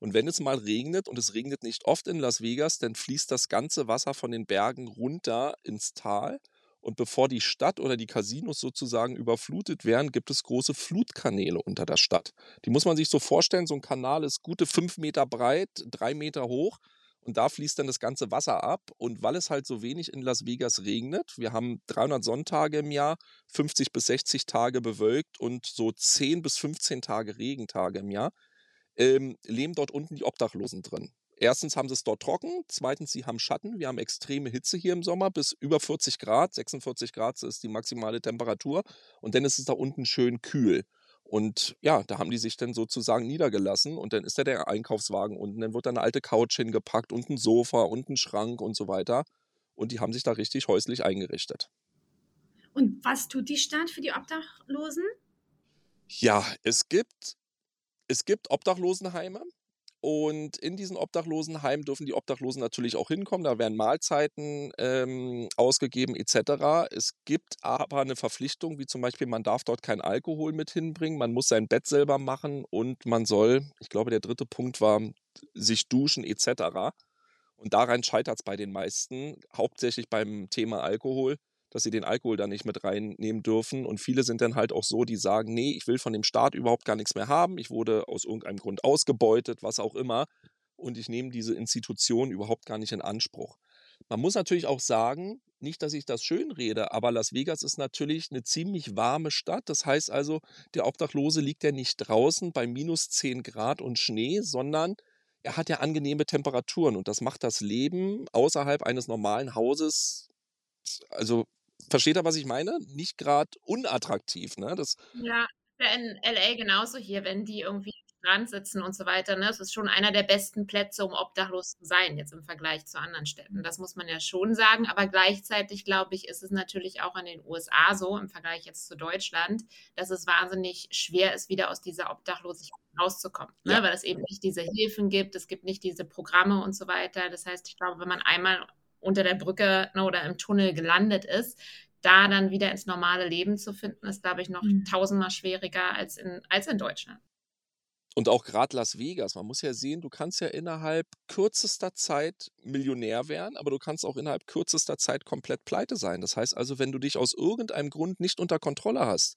Und wenn es mal regnet, und es regnet nicht oft in Las Vegas, dann fließt das ganze Wasser von den Bergen runter ins Tal. Und bevor die Stadt oder die Casinos sozusagen überflutet werden, gibt es große Flutkanäle unter der Stadt. Die muss man sich so vorstellen, so ein Kanal ist gute fünf Meter breit, drei Meter hoch. Und da fließt dann das ganze Wasser ab. Und weil es halt so wenig in Las Vegas regnet, wir haben 300 Sonntage im Jahr, 50 bis 60 Tage bewölkt und so 10 bis 15 Tage Regentage im Jahr, ähm, leben dort unten die Obdachlosen drin. Erstens haben sie es dort trocken, zweitens, sie haben Schatten. Wir haben extreme Hitze hier im Sommer bis über 40 Grad, 46 Grad ist die maximale Temperatur. Und dann ist es da unten schön kühl. Und ja, da haben die sich dann sozusagen niedergelassen und dann ist da der Einkaufswagen unten, dann wird da eine alte Couch hingepackt und ein Sofa und ein Schrank und so weiter. Und die haben sich da richtig häuslich eingerichtet. Und was tut die Stadt für die Obdachlosen? Ja, es gibt es gibt Obdachlosenheime. Und in diesen Obdachlosenheimen dürfen die Obdachlosen natürlich auch hinkommen. Da werden Mahlzeiten ähm, ausgegeben etc. Es gibt aber eine Verpflichtung, wie zum Beispiel, man darf dort kein Alkohol mit hinbringen, man muss sein Bett selber machen und man soll, ich glaube, der dritte Punkt war, sich duschen etc. Und daran scheitert es bei den meisten, hauptsächlich beim Thema Alkohol dass sie den Alkohol da nicht mit reinnehmen dürfen. Und viele sind dann halt auch so, die sagen, nee, ich will von dem Staat überhaupt gar nichts mehr haben. Ich wurde aus irgendeinem Grund ausgebeutet, was auch immer. Und ich nehme diese Institution überhaupt gar nicht in Anspruch. Man muss natürlich auch sagen, nicht, dass ich das schön rede, aber Las Vegas ist natürlich eine ziemlich warme Stadt. Das heißt also, der Obdachlose liegt ja nicht draußen bei minus 10 Grad und Schnee, sondern er hat ja angenehme Temperaturen und das macht das Leben außerhalb eines normalen Hauses also versteht ihr, was ich meine? Nicht gerade unattraktiv, ne? Das ja, in LA genauso hier, wenn die irgendwie am Strand sitzen und so weiter. Ne? Es ist schon einer der besten Plätze, um obdachlos zu sein, jetzt im Vergleich zu anderen Städten. Das muss man ja schon sagen. Aber gleichzeitig, glaube ich, ist es natürlich auch in den USA so, im Vergleich jetzt zu Deutschland, dass es wahnsinnig schwer ist, wieder aus dieser Obdachlosigkeit rauszukommen. Ne? Ja. Weil es eben nicht diese Hilfen gibt, es gibt nicht diese Programme und so weiter. Das heißt, ich glaube, wenn man einmal unter der Brücke ne, oder im Tunnel gelandet ist, da dann wieder ins normale Leben zu finden, ist, glaube ich, noch mhm. tausendmal schwieriger als in, als in Deutschland. Und auch gerade Las Vegas, man muss ja sehen, du kannst ja innerhalb kürzester Zeit Millionär werden, aber du kannst auch innerhalb kürzester Zeit komplett pleite sein. Das heißt also, wenn du dich aus irgendeinem Grund nicht unter Kontrolle hast,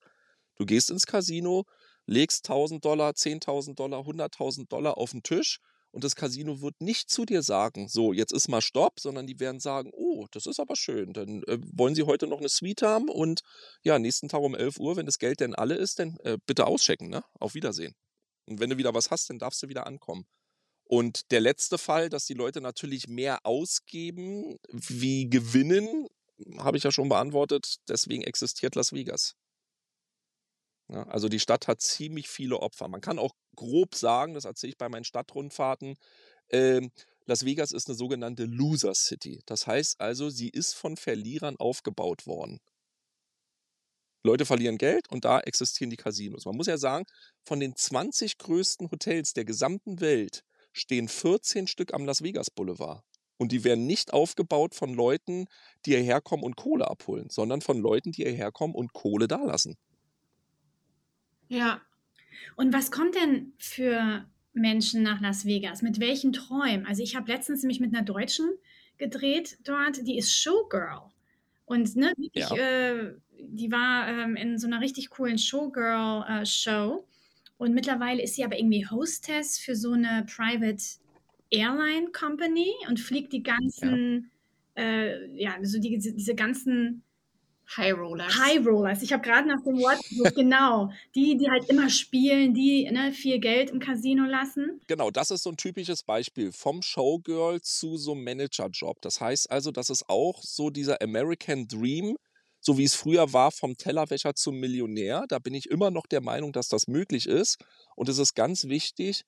du gehst ins Casino, legst 1000 Dollar, 10.000 Dollar, 100.000 Dollar auf den Tisch und das Casino wird nicht zu dir sagen, so, jetzt ist mal Stopp, sondern die werden sagen, oh, das ist aber schön, dann äh, wollen Sie heute noch eine Suite haben und ja, nächsten Tag um 11 Uhr, wenn das Geld denn alle ist, dann äh, bitte auschecken, ne? Auf Wiedersehen. Und wenn du wieder was hast, dann darfst du wieder ankommen. Und der letzte Fall, dass die Leute natürlich mehr ausgeben wie gewinnen, habe ich ja schon beantwortet. Deswegen existiert Las Vegas. Ja, also die Stadt hat ziemlich viele Opfer. Man kann auch grob sagen, das erzähle ich bei meinen Stadtrundfahrten, äh, Las Vegas ist eine sogenannte Loser City. Das heißt also, sie ist von Verlierern aufgebaut worden. Leute verlieren Geld und da existieren die Casinos. Man muss ja sagen, von den 20 größten Hotels der gesamten Welt stehen 14 Stück am Las Vegas Boulevard. Und die werden nicht aufgebaut von Leuten, die hierher kommen und Kohle abholen, sondern von Leuten, die hierher kommen und Kohle dalassen. Ja. Und was kommt denn für Menschen nach Las Vegas? Mit welchen Träumen? Also ich habe letztens nämlich mit einer Deutschen gedreht dort, die ist Showgirl. Und ne, wirklich, ja. äh, die war ähm, in so einer richtig coolen Showgirl-Show. Äh, und mittlerweile ist sie aber irgendwie Hostess für so eine Private Airline Company und fliegt die ganzen, ja, äh, ja so die, diese ganzen High Rollers. High Rollers. Ich habe gerade nach dem Wort gesucht, genau. Die, die halt immer spielen, die ne, viel Geld im Casino lassen. Genau, das ist so ein typisches Beispiel. Vom Showgirl zu so einem Managerjob. Das heißt also, das ist auch so dieser American Dream, so wie es früher war, vom Tellerwäscher zum Millionär. Da bin ich immer noch der Meinung, dass das möglich ist. Und es ist ganz wichtig,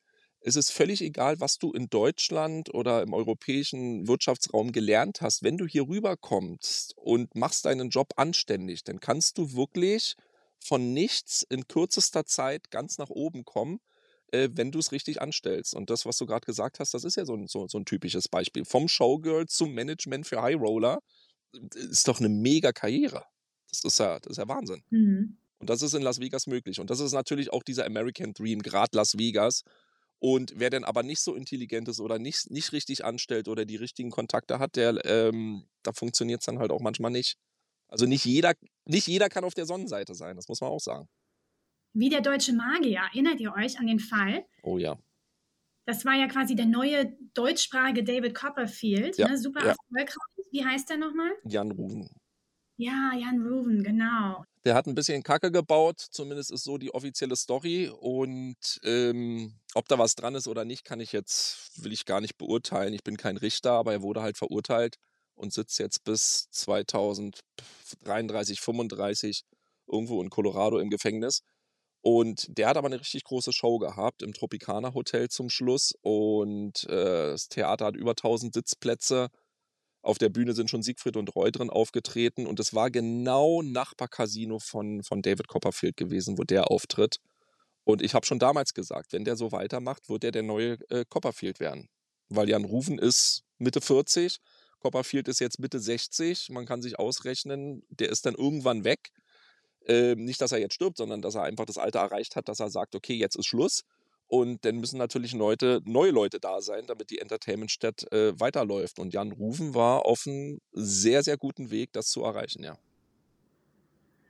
es ist völlig egal, was du in Deutschland oder im europäischen Wirtschaftsraum gelernt hast. Wenn du hier rüberkommst und machst deinen Job anständig, dann kannst du wirklich von nichts in kürzester Zeit ganz nach oben kommen, äh, wenn du es richtig anstellst. Und das, was du gerade gesagt hast, das ist ja so ein, so, so ein typisches Beispiel. Vom Showgirl zum Management für High Roller ist doch eine mega Karriere. Das ist ja, das ist ja Wahnsinn. Mhm. Und das ist in Las Vegas möglich. Und das ist natürlich auch dieser American Dream, gerade Las Vegas und wer denn aber nicht so intelligent ist oder nicht, nicht richtig anstellt oder die richtigen Kontakte hat, der, ähm, da funktioniert es dann halt auch manchmal nicht. Also nicht jeder, nicht jeder kann auf der Sonnenseite sein, das muss man auch sagen. Wie der deutsche Magier, erinnert ihr euch an den Fall? Oh ja. Das war ja quasi der neue deutschsprachige David Copperfield, ja, ne? super ja. erfolgreich. Wie heißt der nochmal? Jan Ruven. Ja, Jan Ruven, genau. Der hat ein bisschen Kacke gebaut, zumindest ist so die offizielle Story. Und ähm, ob da was dran ist oder nicht, kann ich jetzt, will ich gar nicht beurteilen. Ich bin kein Richter, aber er wurde halt verurteilt und sitzt jetzt bis 2033, 35 irgendwo in Colorado im Gefängnis. Und der hat aber eine richtig große Show gehabt im Tropicana Hotel zum Schluss. Und äh, das Theater hat über 1000 Sitzplätze auf der Bühne sind schon Siegfried und Roy drin aufgetreten und es war genau Nachbarcasino von, von David Copperfield gewesen, wo der auftritt. Und ich habe schon damals gesagt, wenn der so weitermacht, wird er der neue äh, Copperfield werden. Weil Jan Rufen ist Mitte 40, Copperfield ist jetzt Mitte 60. Man kann sich ausrechnen, der ist dann irgendwann weg. Äh, nicht, dass er jetzt stirbt, sondern dass er einfach das Alter erreicht hat, dass er sagt, okay, jetzt ist Schluss. Und dann müssen natürlich Leute, neue Leute da sein, damit die Entertainment-Stadt äh, weiterläuft. Und Jan Rufen war auf einem sehr, sehr guten Weg, das zu erreichen, ja.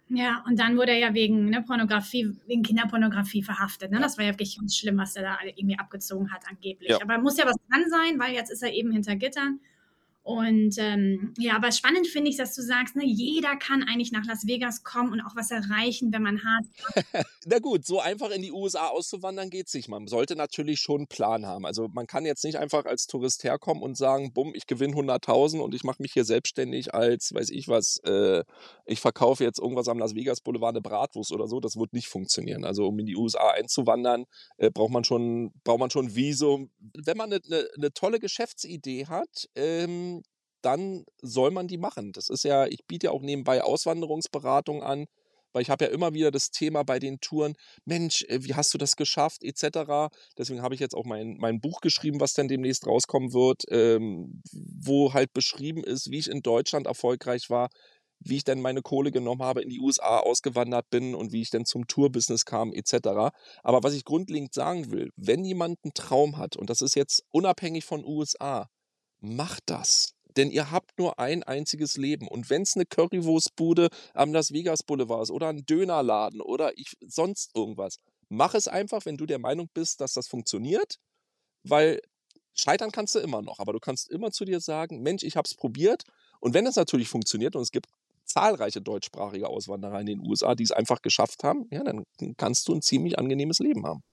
Ja, und dann wurde er ja wegen ne, Pornografie, wegen Kinderpornografie verhaftet. Ne? Das war ja wirklich ganz schlimm, was er da irgendwie abgezogen hat, angeblich. Ja. Aber muss ja was dran sein, weil jetzt ist er eben hinter Gittern. Und ähm, ja, aber spannend finde ich, dass du sagst, ne, jeder kann eigentlich nach Las Vegas kommen und auch was erreichen, wenn man hart. Na gut, so einfach in die USA auszuwandern geht nicht. Man sollte natürlich schon einen Plan haben. Also man kann jetzt nicht einfach als Tourist herkommen und sagen, bumm, ich gewinne 100.000 und ich mache mich hier selbstständig als, weiß ich was, äh, ich verkaufe jetzt irgendwas am Las Vegas Boulevard eine Bratwurst oder so. Das wird nicht funktionieren. Also um in die USA einzuwandern, äh, braucht man schon, braucht man schon ein Visum. Wenn man eine ne, ne tolle Geschäftsidee hat, ähm, dann soll man die machen. Das ist ja, ich biete ja auch nebenbei Auswanderungsberatung an, weil ich habe ja immer wieder das Thema bei den Touren, Mensch, äh, wie hast du das geschafft, etc. Deswegen habe ich jetzt auch mein, mein Buch geschrieben, was dann demnächst rauskommen wird, ähm, wo halt beschrieben ist, wie ich in Deutschland erfolgreich war, wie ich dann meine Kohle genommen habe, in die USA ausgewandert bin und wie ich dann zum Tourbusiness kam, etc. Aber was ich grundlegend sagen will, wenn jemand einen Traum hat, und das ist jetzt unabhängig von USA, macht das denn ihr habt nur ein einziges Leben. Und wenn es eine Currywurstbude am Las Vegas Boulevard ist oder ein Dönerladen oder ich, sonst irgendwas, mach es einfach, wenn du der Meinung bist, dass das funktioniert, weil scheitern kannst du immer noch, aber du kannst immer zu dir sagen, Mensch, ich habe es probiert. Und wenn es natürlich funktioniert und es gibt zahlreiche deutschsprachige Auswanderer in den USA, die es einfach geschafft haben, ja, dann kannst du ein ziemlich angenehmes Leben haben.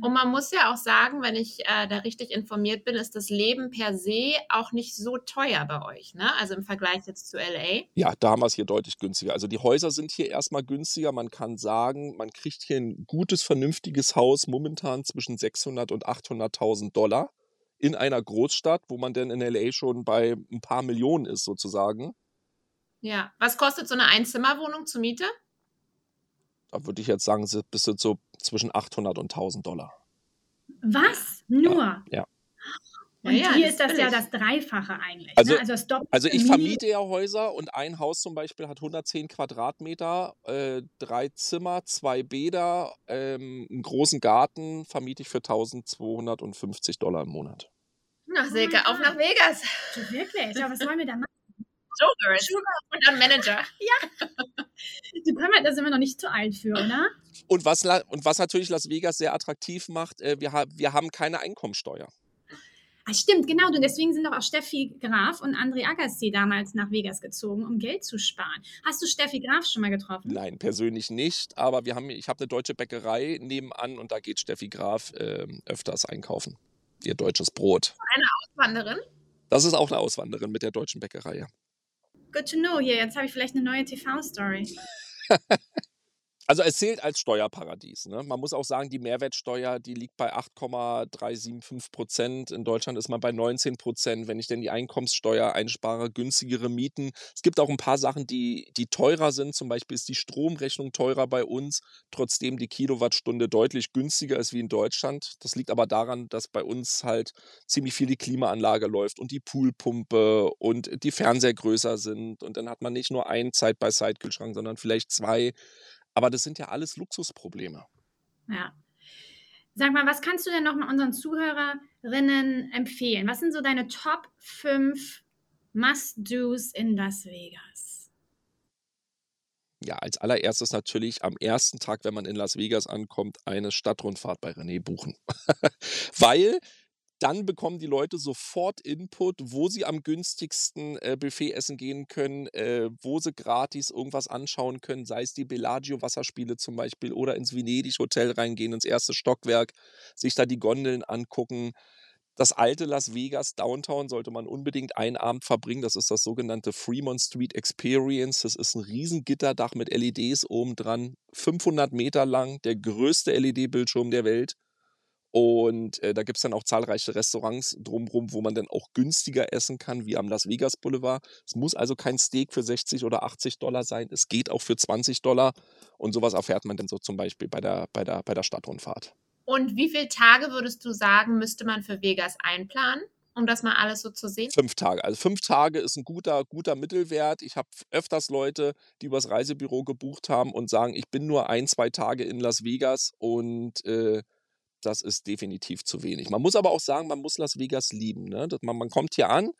Und man muss ja auch sagen, wenn ich äh, da richtig informiert bin, ist das Leben per se auch nicht so teuer bei euch, ne? Also im Vergleich jetzt zu LA. Ja, da haben wir es hier deutlich günstiger. Also die Häuser sind hier erstmal günstiger. Man kann sagen, man kriegt hier ein gutes, vernünftiges Haus momentan zwischen 600 und 800.000 Dollar in einer Großstadt, wo man denn in LA schon bei ein paar Millionen ist sozusagen. Ja, was kostet so eine Einzimmerwohnung zur Miete? Da würde ich jetzt sagen, bist du so zwischen 800 und 1000 Dollar. Was? Nur? Ja. ja. Und ja, hier ist das ja das Dreifache eigentlich. Also, ne? also, also, ich vermiete ja Häuser und ein Haus zum Beispiel hat 110 Quadratmeter, äh, drei Zimmer, zwei Bäder, ähm, einen großen Garten, vermiete ich für 1250 Dollar im Monat. Nach Silke, oh auf nach Vegas. Wirklich? Ja, was wollen wir da machen? Sugar. Sugar und dann Manager. Ja. Die wir, da sind wir noch nicht zu alt für, oder? Und was, und was natürlich Las Vegas sehr attraktiv macht, äh, wir, wir haben keine Einkommensteuer. Ah, stimmt, genau. Und deswegen sind doch auch Steffi Graf und André Agassi damals nach Vegas gezogen, um Geld zu sparen. Hast du Steffi Graf schon mal getroffen? Nein, persönlich nicht. Aber wir haben, ich habe eine deutsche Bäckerei nebenan und da geht Steffi Graf äh, öfters einkaufen. Ihr deutsches Brot. Eine Auswanderin? Das ist auch eine Auswanderin mit der deutschen Bäckerei, ja. Good to know hier. Jetzt habe ich vielleicht eine neue TV-Story. Also es zählt als Steuerparadies. Ne? Man muss auch sagen, die Mehrwertsteuer, die liegt bei 8,375 Prozent. In Deutschland ist man bei 19 Prozent. Wenn ich denn die Einkommenssteuer einspare, günstigere Mieten. Es gibt auch ein paar Sachen, die, die teurer sind. Zum Beispiel ist die Stromrechnung teurer bei uns, trotzdem die Kilowattstunde deutlich günstiger ist wie in Deutschland. Das liegt aber daran, dass bei uns halt ziemlich viel die Klimaanlage läuft und die Poolpumpe und die Fernseher größer sind. Und dann hat man nicht nur einen Zeit-by-Side-Kühlschrank, sondern vielleicht zwei. Aber das sind ja alles Luxusprobleme. Ja. Sag mal, was kannst du denn noch mal unseren Zuhörerinnen empfehlen? Was sind so deine Top 5 Must-Dos in Las Vegas? Ja, als allererstes natürlich am ersten Tag, wenn man in Las Vegas ankommt, eine Stadtrundfahrt bei René buchen. Weil dann bekommen die Leute sofort Input, wo sie am günstigsten äh, Buffet essen gehen können, äh, wo sie gratis irgendwas anschauen können, sei es die Bellagio Wasserspiele zum Beispiel oder ins Venedig Hotel reingehen, ins erste Stockwerk, sich da die Gondeln angucken. Das alte Las Vegas Downtown sollte man unbedingt einen Abend verbringen. Das ist das sogenannte Fremont Street Experience. Das ist ein Riesengitterdach mit LEDs oben dran, 500 Meter lang, der größte LED-Bildschirm der Welt Und äh, da gibt es dann auch zahlreiche Restaurants drumherum, wo man dann auch günstiger essen kann, wie am Las Vegas Boulevard. Es muss also kein Steak für 60 oder 80 Dollar sein. Es geht auch für 20 Dollar. Und sowas erfährt man dann so zum Beispiel bei der, bei der, bei der Stadtrundfahrt. Und wie viele Tage würdest du sagen, müsste man für Vegas einplanen? um das mal alles so zu sehen? Fünf Tage. Also fünf Tage ist ein guter, guter Mittelwert. Ich habe öfters Leute, die übers Reisebüro gebucht haben und sagen, ich bin nur ein, zwei Tage in Las Vegas und äh, das ist definitiv zu wenig. Man muss aber auch sagen, man muss Las Vegas lieben. Ne? Man, man kommt hier an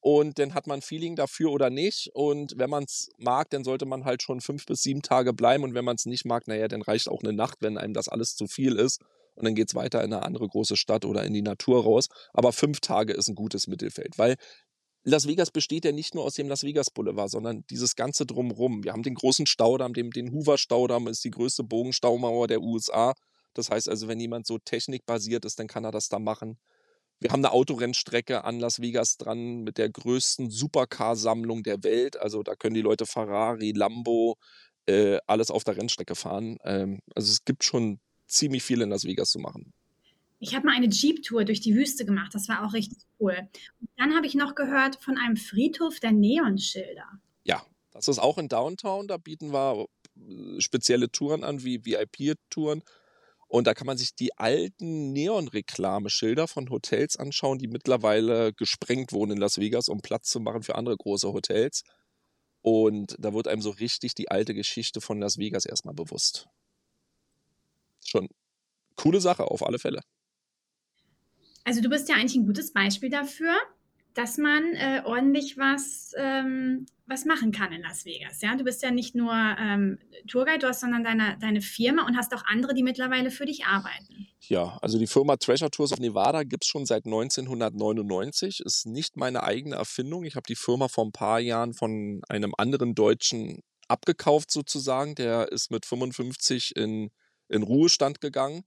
und dann hat man ein Feeling dafür oder nicht. Und wenn man es mag, dann sollte man halt schon fünf bis sieben Tage bleiben. Und wenn man es nicht mag, naja, dann reicht auch eine Nacht, wenn einem das alles zu viel ist. Und dann geht es weiter in eine andere große Stadt oder in die Natur raus. Aber fünf Tage ist ein gutes Mittelfeld, weil Las Vegas besteht ja nicht nur aus dem Las Vegas Boulevard, sondern dieses ganze Drumrum. Wir haben den großen Staudamm, den, den Hoover-Staudamm ist die größte Bogenstaumauer der USA. Das heißt also, wenn jemand so technikbasiert ist, dann kann er das da machen. Wir haben eine Autorennstrecke an Las Vegas dran mit der größten Supercar-Sammlung der Welt. Also da können die Leute Ferrari, Lambo, äh, alles auf der Rennstrecke fahren. Ähm, also es gibt schon ziemlich viel in Las Vegas zu machen. Ich habe mal eine Jeep-Tour durch die Wüste gemacht. Das war auch richtig cool. Und dann habe ich noch gehört von einem Friedhof der Neonschilder. Ja, das ist auch in Downtown. Da bieten wir äh, spezielle Touren an, wie VIP-Touren. Und da kann man sich die alten Neon-Reklameschilder von Hotels anschauen, die mittlerweile gesprengt wurden in Las Vegas, um Platz zu machen für andere große Hotels. Und da wird einem so richtig die alte Geschichte von Las Vegas erstmal bewusst. Schon coole Sache, auf alle Fälle. Also du bist ja eigentlich ein gutes Beispiel dafür, dass man äh, ordentlich was, ähm, was machen kann in Las Vegas. Ja? Du bist ja nicht nur ähm, Tourguide, du hast sondern deine, deine Firma und hast auch andere, die mittlerweile für dich arbeiten. Ja, also die Firma Treasure Tours of Nevada gibt es schon seit 1999. Ist nicht meine eigene Erfindung. Ich habe die Firma vor ein paar Jahren von einem anderen Deutschen abgekauft sozusagen. Der ist mit 55 in, in Ruhestand gegangen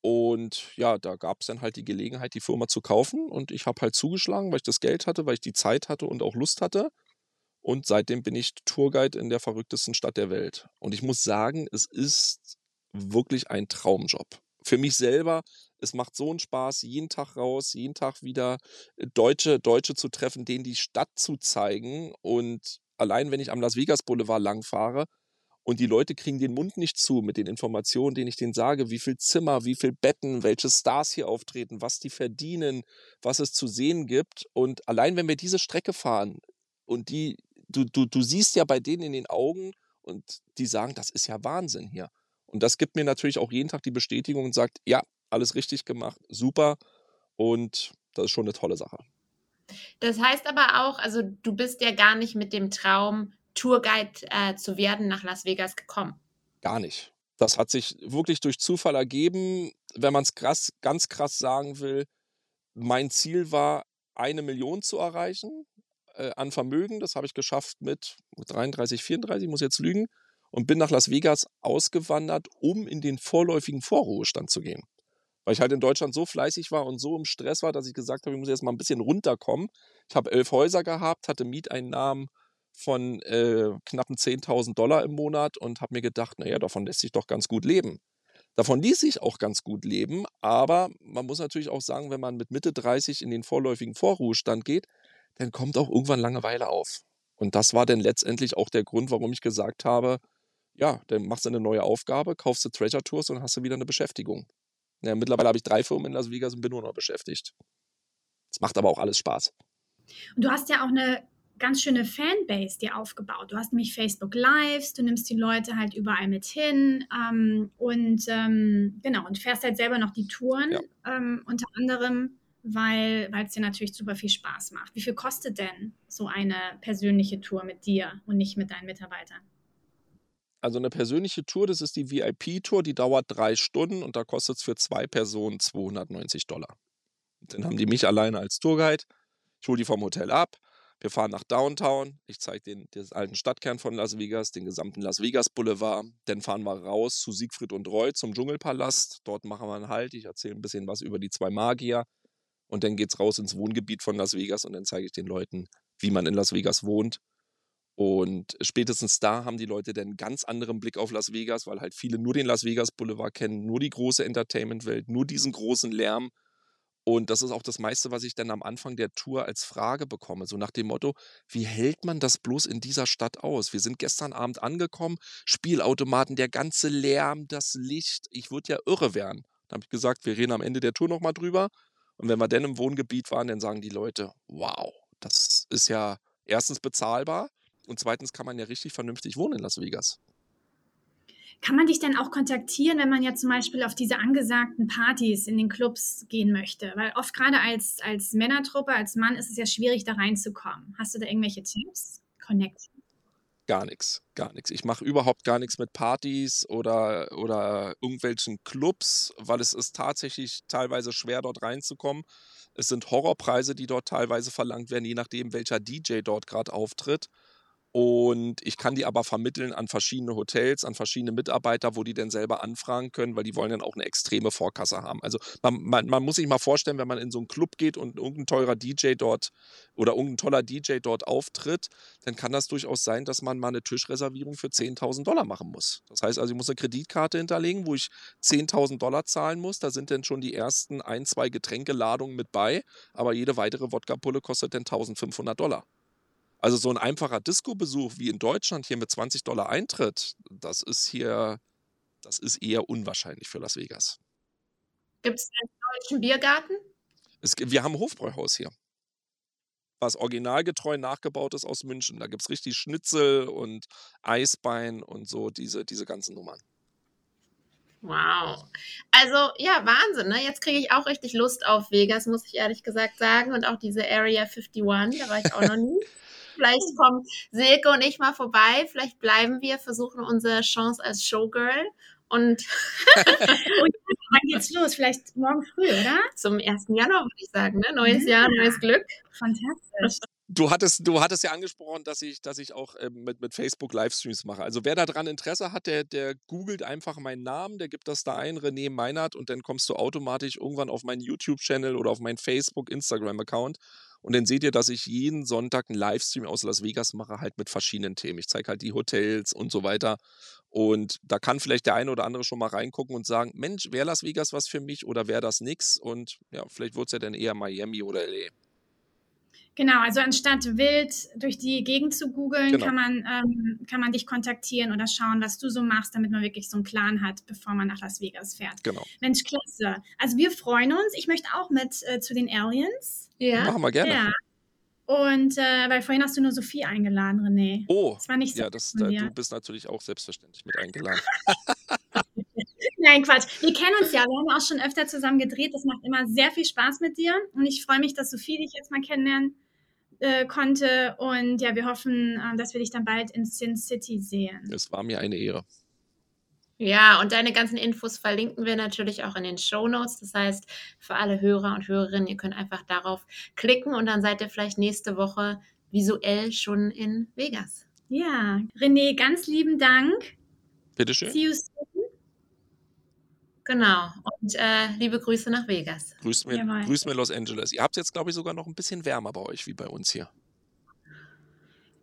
und ja, da gab es dann halt die Gelegenheit, die Firma zu kaufen. Und ich habe halt zugeschlagen, weil ich das Geld hatte, weil ich die Zeit hatte und auch Lust hatte. Und seitdem bin ich Tourguide in der verrücktesten Stadt der Welt. Und ich muss sagen, es ist wirklich ein Traumjob. Für mich selber, es macht so einen Spaß, jeden Tag raus, jeden Tag wieder Deutsche, Deutsche zu treffen, denen die Stadt zu zeigen. Und allein wenn ich am Las Vegas Boulevard langfahre, und die Leute kriegen den Mund nicht zu mit den Informationen, denen ich denen sage, wie viel Zimmer, wie viel Betten, welche Stars hier auftreten, was die verdienen, was es zu sehen gibt. Und allein wenn wir diese Strecke fahren und die, du, du, du siehst ja bei denen in den Augen und die sagen, das ist ja Wahnsinn hier. Und das gibt mir natürlich auch jeden Tag die Bestätigung und sagt, ja, alles richtig gemacht, super. Und das ist schon eine tolle Sache. Das heißt aber auch, also du bist ja gar nicht mit dem Traum Tourguide äh, zu werden nach Las Vegas gekommen? Gar nicht. Das hat sich wirklich durch Zufall ergeben. Wenn man es krass, ganz krass sagen will, mein Ziel war, eine Million zu erreichen äh, an Vermögen. Das habe ich geschafft mit 33, 34, muss jetzt lügen. Und bin nach Las Vegas ausgewandert, um in den vorläufigen Vorruhestand zu gehen. Weil ich halt in Deutschland so fleißig war und so im Stress war, dass ich gesagt habe, ich muss jetzt mal ein bisschen runterkommen. Ich habe elf Häuser gehabt, hatte Mieteinnahmen von äh, knappen 10.000 Dollar im Monat und habe mir gedacht, naja, davon lässt sich doch ganz gut leben. Davon ließ sich auch ganz gut leben, aber man muss natürlich auch sagen, wenn man mit Mitte 30 in den vorläufigen Vorruhestand geht, dann kommt auch irgendwann Langeweile auf. Und das war dann letztendlich auch der Grund, warum ich gesagt habe, ja, dann machst du eine neue Aufgabe, kaufst du Treasure Tours und hast du wieder eine Beschäftigung. Ja, mittlerweile habe ich drei Firmen in Las Vegas und bin nur noch beschäftigt. Es macht aber auch alles Spaß. Und du hast ja auch eine ganz schöne Fanbase dir aufgebaut. Du hast nämlich Facebook Lives, du nimmst die Leute halt überall mit hin ähm, und ähm, genau, und fährst halt selber noch die Touren, ja. ähm, unter anderem, weil es dir natürlich super viel Spaß macht. Wie viel kostet denn so eine persönliche Tour mit dir und nicht mit deinen Mitarbeitern? Also eine persönliche Tour, das ist die VIP-Tour, die dauert drei Stunden und da kostet es für zwei Personen 290 Dollar. dann haben die mich alleine als Tourguide. Ich hole die vom Hotel ab, wir fahren nach Downtown. Ich zeige den, den alten Stadtkern von Las Vegas, den gesamten Las Vegas Boulevard. Dann fahren wir raus zu Siegfried und Roy zum Dschungelpalast. Dort machen wir einen Halt. Ich erzähle ein bisschen was über die zwei Magier. Und dann geht es raus ins Wohngebiet von Las Vegas und dann zeige ich den Leuten, wie man in Las Vegas wohnt. Und spätestens da haben die Leute dann einen ganz anderen Blick auf Las Vegas, weil halt viele nur den Las Vegas Boulevard kennen, nur die große Entertainment-Welt, nur diesen großen Lärm. Und das ist auch das meiste, was ich dann am Anfang der Tour als Frage bekomme. So nach dem Motto, wie hält man das bloß in dieser Stadt aus? Wir sind gestern Abend angekommen, Spielautomaten, der ganze Lärm, das Licht. Ich würde ja irre werden. Da habe ich gesagt, wir reden am Ende der Tour nochmal drüber. Und wenn wir dann im Wohngebiet waren, dann sagen die Leute, wow, das ist ja erstens bezahlbar und zweitens kann man ja richtig vernünftig wohnen in Las Vegas. Kann man dich denn auch kontaktieren, wenn man ja zum Beispiel auf diese angesagten Partys in den Clubs gehen möchte? Weil oft gerade als, als Männertruppe, als Mann ist es ja schwierig, da reinzukommen. Hast du da irgendwelche Tipps? Connect. Gar nichts, gar nichts. Ich mache überhaupt gar nichts mit Partys oder, oder irgendwelchen Clubs, weil es ist tatsächlich teilweise schwer, dort reinzukommen. Es sind Horrorpreise, die dort teilweise verlangt werden, je nachdem, welcher DJ dort gerade auftritt. Und ich kann die aber vermitteln an verschiedene Hotels, an verschiedene Mitarbeiter, wo die dann selber anfragen können, weil die wollen dann auch eine extreme Vorkasse haben. Also man, man, man muss sich mal vorstellen, wenn man in so einen Club geht und irgendein teurer DJ dort oder irgendein toller DJ dort auftritt, dann kann das durchaus sein, dass man mal eine Tischreservierung für 10.000 Dollar machen muss. Das heißt also, ich muss eine Kreditkarte hinterlegen, wo ich 10.000 Dollar zahlen muss. Da sind dann schon die ersten ein, zwei Getränkeladungen mit bei, aber jede weitere Wodka-Pulle kostet dann 1.500 Dollar. Also so ein einfacher Disco-Besuch wie in Deutschland hier mit 20 Dollar Eintritt, das ist hier, das ist eher unwahrscheinlich für Las Vegas. Gibt es einen deutschen Biergarten? Es, wir haben ein Hofbräuhaus hier. Was originalgetreu nachgebaut ist aus München. Da gibt es richtig Schnitzel und Eisbein und so, diese, diese ganzen Nummern. Wow. Also, ja, Wahnsinn, ne? Jetzt kriege ich auch richtig Lust auf Vegas, muss ich ehrlich gesagt sagen. Und auch diese Area 51, da war ich auch noch nie. Vielleicht kommen Silke und ich mal vorbei. Vielleicht bleiben wir, versuchen unsere Chance als Showgirl. Und wann geht's los? Vielleicht morgen früh, oder? Zum 1. Januar würde ich sagen, ne? Neues ja. Jahr, neues Glück. Fantastisch. Du hattest, du hattest ja angesprochen, dass ich, dass ich auch ähm, mit, mit Facebook Livestreams mache. Also wer daran Interesse hat, der, der googelt einfach meinen Namen, der gibt das da ein, René Meinert, und dann kommst du automatisch irgendwann auf meinen YouTube-Channel oder auf meinen Facebook, Instagram-Account. Und dann seht ihr, dass ich jeden Sonntag einen Livestream aus Las Vegas mache, halt mit verschiedenen Themen. Ich zeige halt die Hotels und so weiter. Und da kann vielleicht der eine oder andere schon mal reingucken und sagen, Mensch, wäre Las Vegas was für mich oder wäre das nix? Und ja, vielleicht wird es ja dann eher Miami oder LA. Genau, also anstatt wild durch die Gegend zu googeln, genau. kann, man, ähm, kann man dich kontaktieren oder schauen, was du so machst, damit man wirklich so einen Plan hat, bevor man nach Las Vegas fährt. Genau. Mensch, klasse. Also wir freuen uns. Ich möchte auch mit äh, zu den Aliens. Ja. Machen wir gerne. Ja. Und äh, weil vorhin hast du nur Sophie eingeladen, René. Oh, das war nicht so ja, das, da, du bist natürlich auch selbstverständlich mit eingeladen. Nein, Quatsch. Wir kennen uns ja. Wir haben auch schon öfter zusammen gedreht. Das macht immer sehr viel Spaß mit dir. Und ich freue mich, dass Sophie dich jetzt mal kennenlernen äh, konnte. Und ja, wir hoffen, äh, dass wir dich dann bald in Sin City sehen. Es war mir eine Ehre. Ja, und deine ganzen Infos verlinken wir natürlich auch in den Show Notes. Das heißt, für alle Hörer und Hörerinnen, ihr könnt einfach darauf klicken und dann seid ihr vielleicht nächste Woche visuell schon in Vegas. Ja, René, ganz lieben Dank. Bitteschön. See you soon. Genau. Und äh, liebe Grüße nach Vegas. Grüßt mir, grüßt mir Los Angeles. Ihr habt es jetzt, glaube ich, sogar noch ein bisschen wärmer bei euch wie bei uns hier.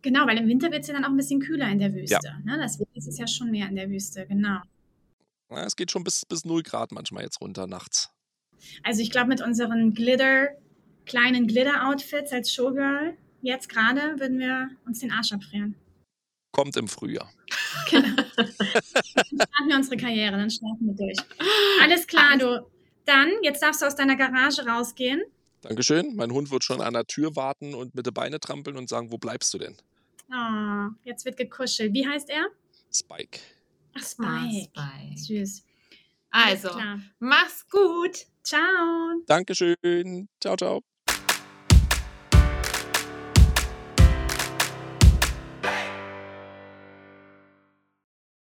Genau, weil im Winter wird es ja dann auch ein bisschen kühler in der Wüste. Ja. Ne? Das ist es ja schon mehr in der Wüste, genau. Ja, es geht schon bis, bis 0 Grad manchmal jetzt runter nachts. Also ich glaube, mit unseren Glitter, kleinen Glitter-Outfits als Showgirl, jetzt gerade, würden wir uns den Arsch abfrieren. Kommt im Frühjahr. Genau. dann starten wir unsere Karriere, dann starten wir durch. Alles klar, du. Dann, jetzt darfst du aus deiner Garage rausgehen. Dankeschön. Mein Hund wird schon an der Tür warten und mit den Beinen trampeln und sagen, wo bleibst du denn? Oh, jetzt wird gekuschelt. Wie heißt er? Spike. Ach, Spike. Ah, Spike. Süß. Also, mach's gut. Ciao. Dankeschön. Ciao, ciao.